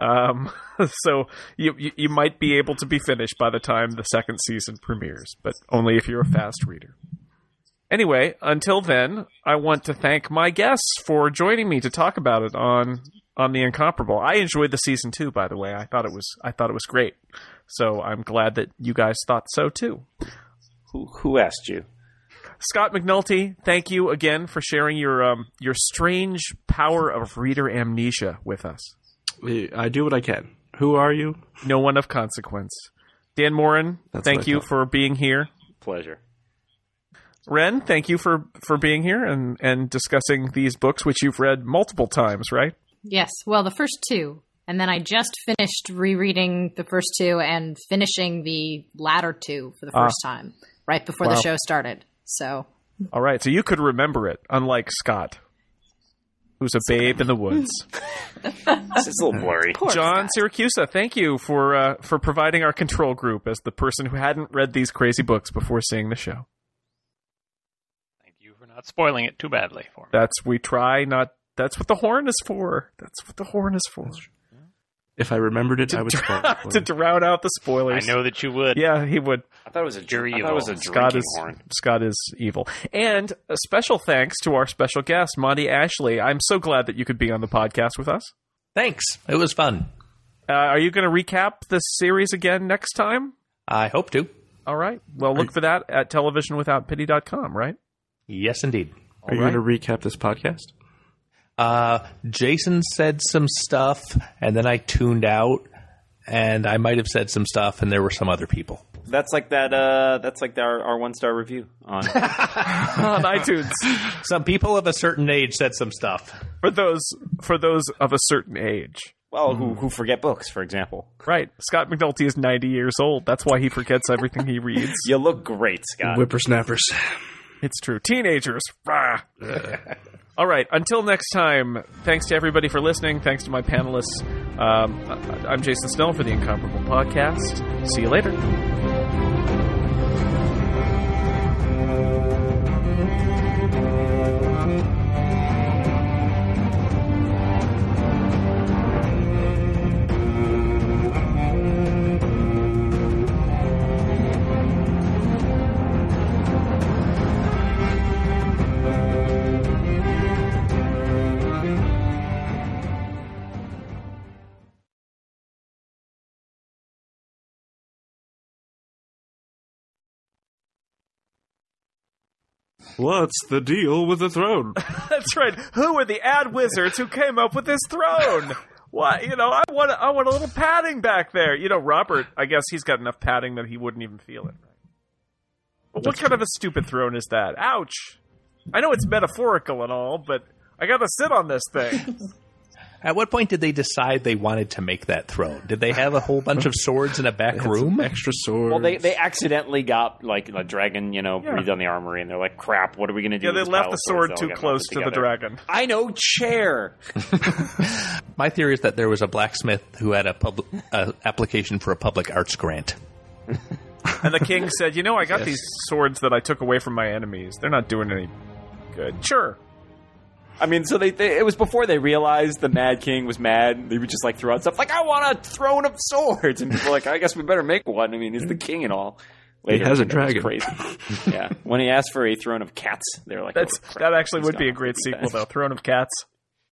Um, so you, you you might be able to be finished by the time the second season premieres, but only if you're a fast reader. Anyway, until then, I want to thank my guests for joining me to talk about it on on the Incomparable. I enjoyed the season two, by the way. I thought it was I thought it was great. So I'm glad that you guys thought so too. Who, who asked you? Scott McNulty, thank you again for sharing your um, your strange power of reader amnesia with us. I do what I can. Who are you? No one of consequence. Dan Moren, That's thank you for being here. Pleasure. Ren, thank you for for being here and and discussing these books which you've read multiple times, right? Yes, well, the first two. And then I just finished rereading the first two and finishing the latter two for the Ah. first time right before Wow. the show started. So, All right, so you could remember it, unlike Scott, who's a babe in the woods. It's a little blurry. poor John Scott. Siracusa, thank you for uh, for providing our control group as the person who hadn't read these crazy books before seeing the show. Thank you for not spoiling it too badly for me. That's we try not. That's what the horn is for. That's what the horn is for. If I remembered it, I would spoil to you. drown out the spoilers. I know that you would. Yeah, he would. I thought it was a You're I thought it was a. Scott is horn. Scott is evil. And a special thanks to our special guest, Monty Ashley. I'm so glad that you could be on the podcast with us. Thanks. It was fun. Uh, are you going to recap this series again next time? I hope to. All right. Well, look for that at televisionwithoutpity.com, right? Yes, indeed. Are you right. going to recap this podcast? Uh, Jason said some stuff, and then I tuned out, and I might have said some stuff, and there were some other people. That's like that. Uh, that's like our, our one star review on. On iTunes. Some people of a certain age said some stuff. For those for those of a certain age. well, who who forget books, for example. Right. Scott McNulty is 90 years old. That's why he forgets everything he reads. You look great, Scott. Whippersnappers. It's true. Teenagers. All right. Until next time, thanks to everybody for listening. Thanks to my panelists. Um, I'm Jason Snell for the Incomparable Podcast. See you later. What's the deal with the throne? That's right. Who are the ad wizards who came up with this throne? What you know, I want I want a little padding back there. You know, Robert. I guess he's got enough padding that he wouldn't even feel it. But what kind of a stupid throne is that? Ouch! I know it's metaphorical and all, but I got to sit on this thing. At what point did they decide they wanted to make that throne? Did they have a whole bunch of swords in a back room? Extra swords. Well, they they accidentally got like a dragon, you know, Yeah. breathed on the armory, and they're like, "Crap, what are we going to do?" yeah, they this left the sword too close to the dragon. I know, chair. My theory is that there was a blacksmith who had a public uh, application for a public arts grant. And the king said, "You know, I got these swords that I took away from my enemies. They're not doing any good. Sure, I mean, so they, they it was before they realized the Mad King was mad. They would just like throw out stuff like, "I want a throne of swords," and people like, "I guess we better make one." I mean, he's the king and all. Later, has a you know, it's dragon. Crazy. yeah, when he asked for a throne of cats, they were like, that's "Oh, that actually he's would be a great sequel, though. Throne of Cats.